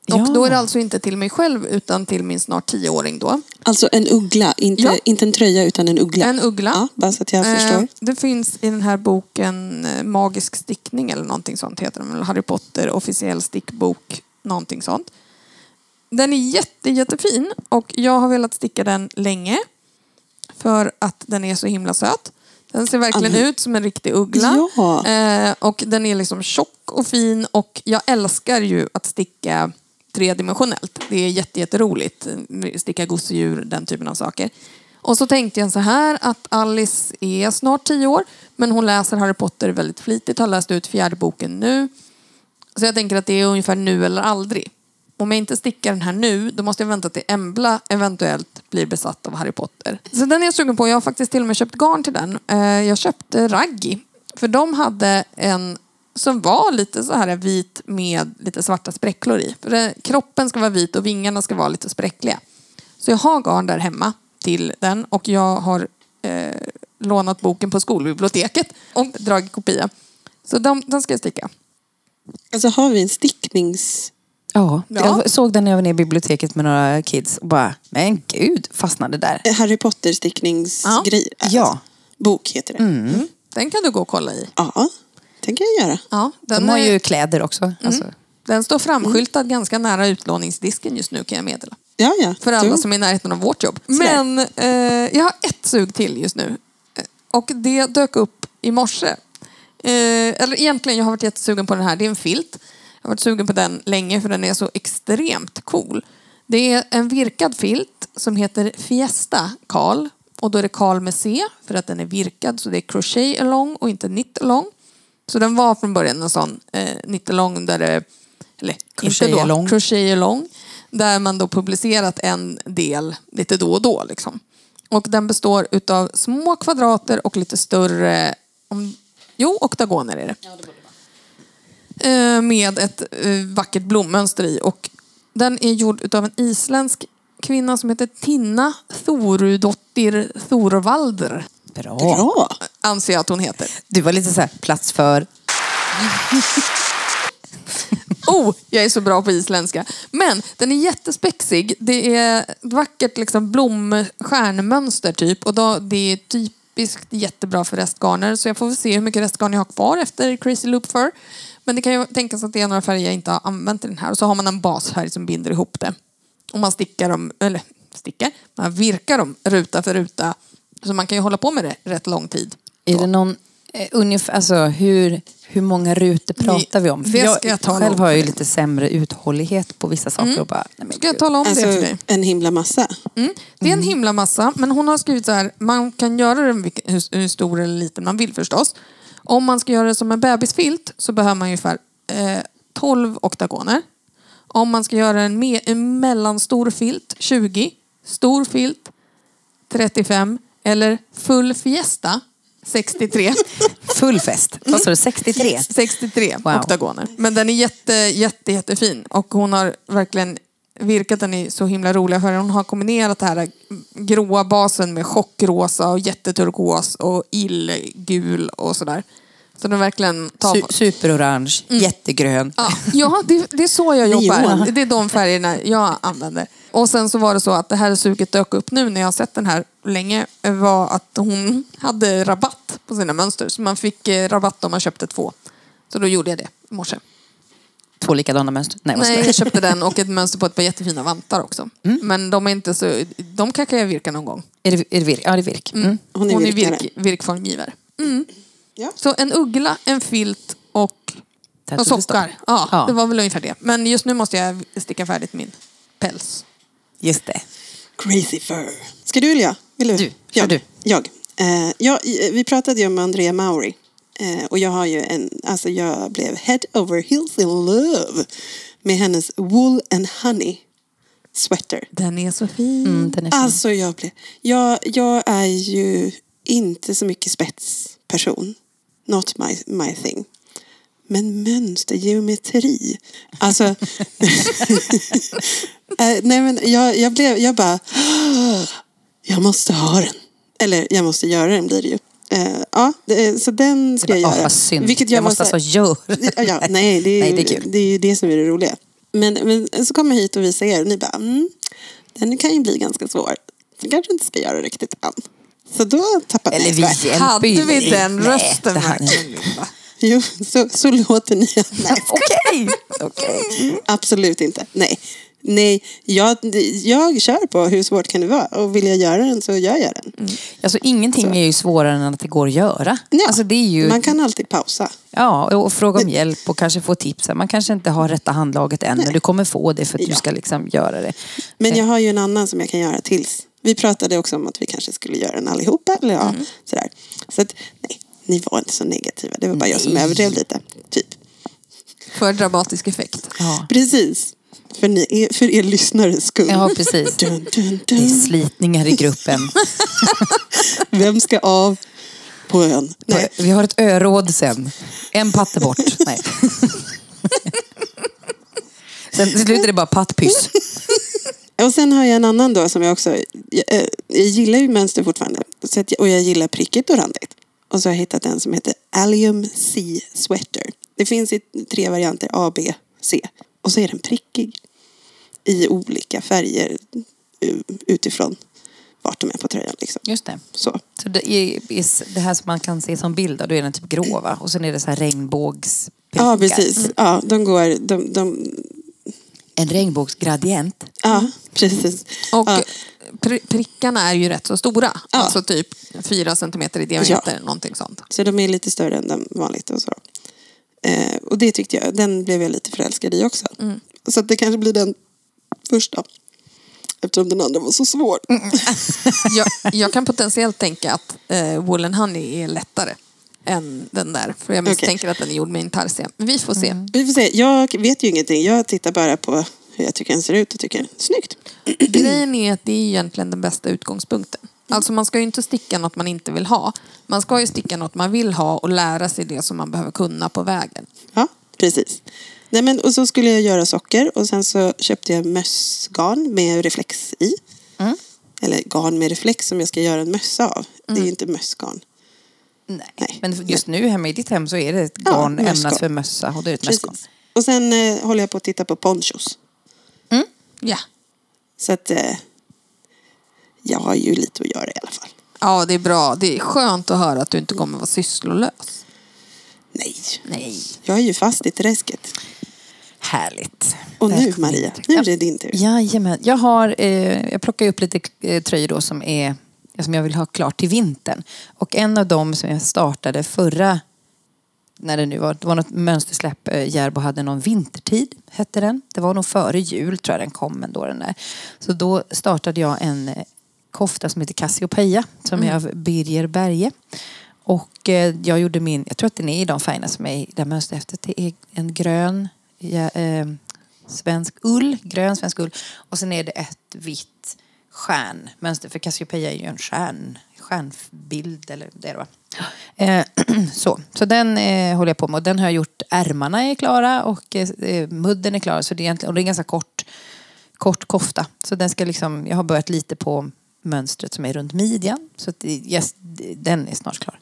Ja. Och då är det alltså inte till mig själv utan till min snart tioåring då. Alltså en uggla, inte, Ja. inte en tröja utan en uggla. En uggla. Ja, bara så att jag Eh, förstår. det finns i den här boken eh, Magisk stickning eller någonting sånt heter den. Eller Harry Potter officiell stickbok. Någonting sånt. Den är jätte, jättefin och jag har velat sticka den länge. För att den är så himla söt. Den ser verkligen Amen. ut som en riktig uggla. Ja. Eh, och den är liksom tjock och fin och jag älskar ju att sticka tredimensionellt. Det är jätte, jätteroligt. Sticka gosedjur, den typen av saker. Och så tänkte jag så här att Alice är snart tio år men hon läser Harry Potter väldigt flitigt, har läst ut fjärde boken nu. Så jag tänker att det är ungefär nu eller aldrig. Om jag inte stickar den här nu, då måste jag vänta till Embla eventuellt blir besatt av Harry Potter. Så den är jag sugen på. Jag har faktiskt till och med köpt garn till den. Eh, jag köpte Raggi. För de hade en som var lite så här vit med lite svarta spräcklor i. För det, kroppen ska vara vit och vingarna ska vara lite spräckliga. Så jag har garn där hemma till den och jag har eh, lånat boken på skolbiblioteket och dragit kopia. Så de, den ska jag sticka. Alltså har vi en sticknings... Ja, Ja. jag såg den när jag var nere i biblioteket med några kids och bara, men gud, fastnade där. Harry Potter stickningsgrej. Ja. Bok heter det. Mm. Den kan du gå och kolla i. Ja, tänker jag göra. Ja, den, De har är- ju kläder också. Alltså. den står framskyltad ganska nära utlåningsdisken just nu kan jag meddela. Ja, ja. För alla Då- som är i närheten av vårt jobb. Sådär. Men eh, jag har ett sug till just nu. Eh, Och det dök upp i morse. Eh, eller egentligen, jag har varit jättesugen på den här. Det är en filt. Jag har varit sugen på den länge för den är så extremt cool. Det är en virkad filt som heter Fiesta Karl. Och då är det Karl med C för att den är virkad så det är crochet along och inte knit along. Så den var från början en sån eh, knit along där det, eller Crochet inte då, along. crochet along. Där man då publicerat en del lite då och då. Liksom. Och den består utav små kvadrater och lite större, om, jo oktagoner är det. Eh, Med ett eh, vackert blommönster i. Och den är gjord utav en isländsk kvinna som heter Tinna Thorudottir Thorvalder. Bra. Bra. Anser jag att hon heter. Du var lite så här, plats för... Oh, jag är så bra på isländska. Men den är jättespexig. Det är ett vackert liksom, blomstjärnmönster typ. Och då, det är typiskt jättebra för restgarner. Så jag får väl se hur mycket restgarn jag har kvar efter Crazy Loop för. Men det kan ju tänkas att det är några färger jag inte har använt i den här. Och så har man en basfärg som binder ihop det. Och man stickar dem, eller stickar, man virkar dem ruta för ruta. Så man kan ju hålla på med det rätt lång tid. Är det någon Eh, ungefär, alltså hur, hur många rutor pratar vi om? För det jag, ska jag tala själv om har jag ju lite sämre uthållighet på vissa saker. Och bara, nej men Ska jag gud. tala om det Alltså för dig? en himla massa. Mm. Det är en himla massa, men hon har skrivit så här, man kan göra den hur stor eller liten man vill förstås. Om man ska göra det som en bebisfilt så behöver man ungefär eh, 12 oktagoner. Om man ska göra en, me- en mellanstor filt, 20. Stor filt, 35. Eller full fiesta, 63. Full fest. Vad sa du? 63? 63 Wow. oktagoner. Men den är jätte, jätte, jättefin. Och hon har verkligen virkat den i så himla roliga färger. Hon har kombinerat det här gråa basen med chockrosa och jätteturkos och illgul och sådär. Så den verkligen tar... Su- superorange, jättegrön. Ja, ja det, det är så jag jobbar. Det är de färgerna jag använder. Och sen så var det så att det här suget dök upp nu när jag har sett den här länge. var att hon hade rabatt på sina mönster. Så man fick eh, rabatt om man köpte två. Så då gjorde jag det i morse. Två likadana mönster. Nej, Nej, jag köpte den och ett mönster på ett par jättefina vantar också. Men de är inte så... De kanske jag virkar någon gång. Är det, är det virk? Ja, det är virk. Mm. Hon är Hon är virk, virkformgivare. Mm. Ja. Så en uggla, en filt och, och sockar. Ja, Ja. det var väl ungefär det. Men just nu måste jag sticka färdigt min päls. Just det. Crazy fur. Ska du jag? Vill du? Du, jag. du. Jag. Eh, jag. i- Vi pratade ju om Andrea Mauri. Eh, och jag har ju en, alltså jag blev head over heels in love med hennes wool and honey sweater. Den är så fin. Mm, den är fin. Alltså jag blev, jag, jag är ju inte så mycket spetsperson. Not my, my thing. Men mönster, geometri. Alltså. eh, nej men jag, jag blev, jag bara. Jag måste ha den. Eller jag måste göra den blir det ju. Eh, ja, det, så den ska jag göra. synd. Vilket jag, jag, måste här- alltså göra. Ja, ja, nej, det är, Nej, det är kul. det är ju det som är det roliga. Men, men så kommer jag hit och visar er och ni bara, mm, den kan ju bli ganska svår. Så kanske inte ska göra riktigt än. Så då tappade Eller vi hjälper Hade vi den Nej, rösten det här- verkligen, Linda? Jo, så, så låter ni. Nej, Okej. Okej. absolut inte. Nej, nej jag, jag kör på hur svårt kan det vara. Och vill jag göra den så gör jag den. Alltså ingenting är ju svårare än att det går att göra. Ja, Alltså det är ju... Man kan alltid pausa. Ja, och fråga om hjälp och kanske få tips. Man kanske inte har rätta handlaget än, men du kommer få det för att du Ja. ska liksom göra det. Men jag har ju en annan som jag kan göra tills. Vi pratade också om att vi kanske skulle göra den allihopa. Eller ja, Mm. sådär. Så att, nej, ni var inte så negativa. Det var bara jag som överdrev lite. Typ. För dramatisk effekt. Ja, Precis. För, ni, för er lyssnares skull. ja precis. Dun, dun, Det är dun. slitningar i gruppen. Vem ska av på ön? Nej. Vi har ett öråd sen. En patte bort. Nej. Sen till slut är det bara pattpyss. Och sen har jag en annan då som jag också... Jag, eh, jag gillar ju mönster fortfarande. Så att, och jag gillar prickigt och randigt. Och så har jag hittat en som heter Allium C Sweater. Det finns i tre varianter, A, B, C. Och så är den prickig. I olika färger eh, utifrån vart de är på tröjan. Liksom. Just det. Så. Så det, är, det här som man kan se som bild, då, är den typ grå va? Och sen är det så här regnbågsprickar. Ja, precis. Ja, de går... De, de, En regnbågsgradient. ja, precis. Och ja. pri- prickarna är ju rätt så stora. Ja. Alltså typ fyra centimeter i diameter. Någonting sånt. Så de är lite större än vanligt och så. Eh, och det tyckte jag, den blev jag lite förälskad i också. Så att det kanske blir den första. Eftersom den andra var så svår. Jag, jag kan potentiellt tänka att eh, Wool and Honey är lättare än den där. För jag misstänker att den är gjord med intarsia. Vi får se. Vi får se, jag vet ju ingenting. Jag tittar bara på hur jag tycker den ser ut och tycker snyggt. Grejen är att det är egentligen den bästa utgångspunkten. Alltså man ska ju inte sticka något man inte vill ha. Man ska ju sticka något man vill ha och lära sig det som man behöver kunna på vägen. Ja, precis. Nej, men, och så skulle jag göra socker och sen så köpte jag mössgarn med reflex i. Eller garn med reflex som jag ska göra en mössa av. Det är ju inte mössgarn. Nej. Nej. Men just nu hemma i ditt hem så är det ett garn mössgarn. ämnat för mössa och det är ett mössgarn. Precis. Och sen eh, håller jag på att titta på ponchos. Ja. Så att eh, jag har ju lite att göra i alla fall. ja, det är bra. Det är skönt att höra att du inte kommer vara sysslolös. Nej, Nej. jag är ju fast i träsket. Härligt. Och nu Maria, nu Ja. är det din tur. Jajamän. Jag, har, eh, jag plockar upp lite eh, tröjor då som är som jag vill ha klart till vintern. Och en av dem som jag startade förra när det nu var, det var något mönstersläpp, eh, Järbo hade någon vintertid, hette den. Det var nog före jul tror jag den kom ändå den där. Så då startade jag en eh, kofta som heter Cassiopeia, som är av Birger Berge. Och eh, jag gjorde min, jag tror att den är i de färgerna som är i det här mönsterhäftet. Det är en grön ja, eh, svensk ull, grön svensk ull. Och sen är det ett vitt stjärnmönster, för Cassiopeia är ju en stjärn, stjärnbild eller det va? Eh, så. så den eh, håller jag på med och den har jag gjort, ärmarna är klara och eh, mudden är klar. Så det är, egentligen, och det är en ganska kort, kort kofta. Så den ska liksom, jag har börjat lite på mönstret som är runt midjan. Så att, yes, den är snart klar.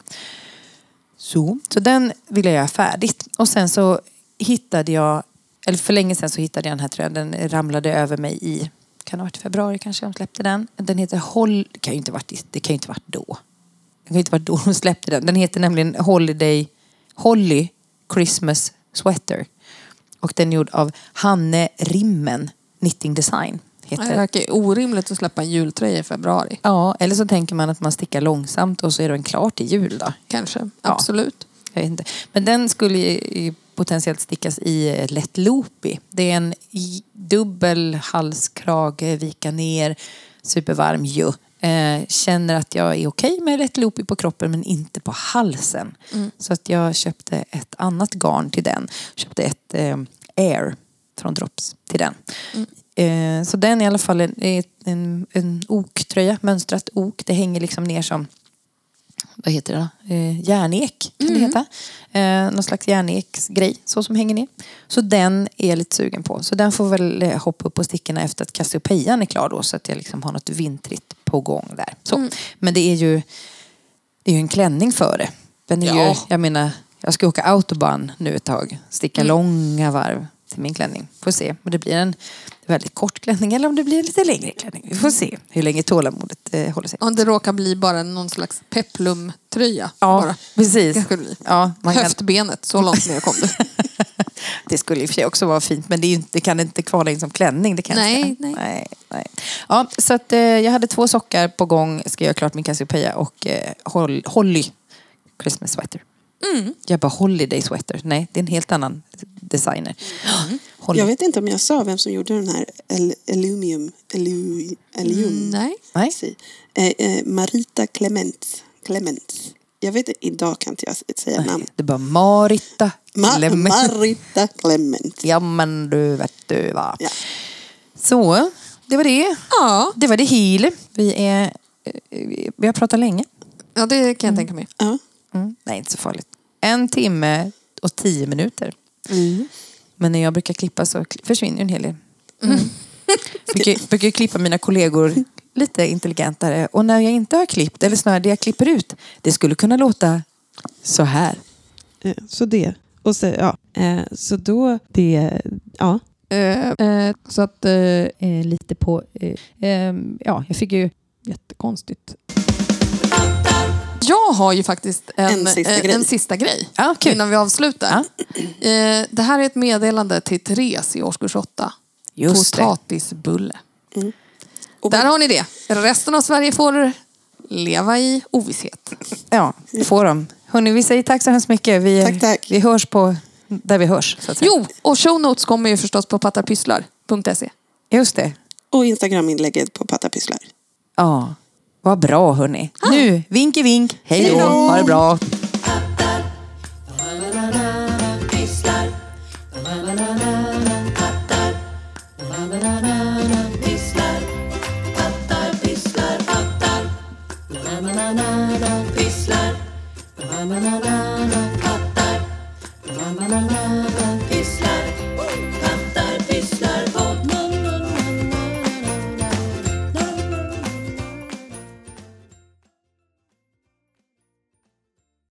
Så, så den vill jag göra färdigt. Och sen så hittade jag, eller för länge sedan så hittade jag den här tröjan. Den ramlade över mig i, kan ha varit i februari kanske de släppte den. Den heter Hol, det kan ju inte varit, det kan ju inte varit då. Det kan ju inte varit då de släppte den. Den heter nämligen Holiday, Holly Christmas Sweater. Och den är gjord av Hanne Rimmen Knitting Design. Heter Det verkar orimligt att släppa en jultröja i februari. Ja, eller så tänker man att man stickar långsamt och så är den klar till jul då. Kanske. Ja. Absolut. Jag vet inte. Men den skulle ju potentiellt stickas i lätt loopy. Det är en dubbel halskrage, vika ner, supervarm ju. Eh, känner att jag är okej med lätt loopy på kroppen men inte på halsen. Så att jag köpte ett annat garn till den. Köpte ett eh, Air från Drops till den. Eh, så den är i alla fall en, en, en oktröja, mönstrat ok. Det hänger liksom ner som vad heter det då? Eh, järnek kan det heta. Eh, någon slags järneksgrej så som hänger ner. Så den är jag lite sugen på. Så den får väl eh, hoppa upp på stickorna efter att Cassiopeian är klar då så att jag liksom har något vintrigt på gång där. Så. Men det är ju det är ju en klänning för det. Den är Ja. ju, jag menar, jag ska åka autobahn nu ett tag. Sticka långa varv till min klänning. Får se om det blir en väldigt kort klänning eller om det blir en lite längre klänning. Vi får se hur länge tålamodet eh, håller sig. Om det råkar bli bara någon slags peplumtröja. Ja, bara. precis. Ja, man Höftbenet, så långt ner kom det. det skulle i och för sig också vara fint men det, inte, det kan inte kvala in som klänning. Det kan Nej, nej. nej, nej. Ja, så att, eh, jag hade två sockar på gång. Ska göra klart min Cassiopeia och eh, Hol- Holly Christmas sweater. Mm. Jag bara Holiday sweater. Nej, det är en helt annan designer. Holly. Jag vet inte om jag sa vem som gjorde den här El Elumium. Elu, Elium. Nej. Nej. Si. Eh, eh, Marita Clements. Clements. Jag vet inte, idag kan inte jag säga namn. Det är bara Marita Ma Clement. Marita Clements. Ja men du vet du va. Ja. Så, det var det. Ja, Det var det heal. Vi, är, eh, vi har pratat länge. ja det kan jag tänka mig. Ja. Mm. Nej, inte så farligt. En timme och tio minuter. Mm. Men när jag brukar klippa så försvinner en hel del. Mm. brukar, brukar ju klippa mina kollegor lite intelligentare. Och när jag inte har klippt, eller snarare det jag klipper ut, det skulle kunna låta så här. Eh, Så det. Och så, ja. Eh, Så då, det, ja. Eh, så att, lite på... Ja, jag fick ju... jättekonstigt. Jag har ju faktiskt en, En sista eh, grej. en sista grej Ja, kul. innan vi avslutar. Eh, det här är ett meddelande till Therese i årskurs 8. Just det. Potatisbulle. Och Där har ni det. Resten av Sverige får leva i ovisshet. Ja, det får de. Hörrni, vi säger tack så hemskt mycket. Vi, Tack, tack. vi hörs på där vi hörs. Så att säga. Jo, och show notes kommer ju förstås på pattarpysslar.se. Just det. Och Instagram-inlägget på Pattapysslar. Ja, vad bra hörni. Nu, vink i vink. Hej då. ha det bra.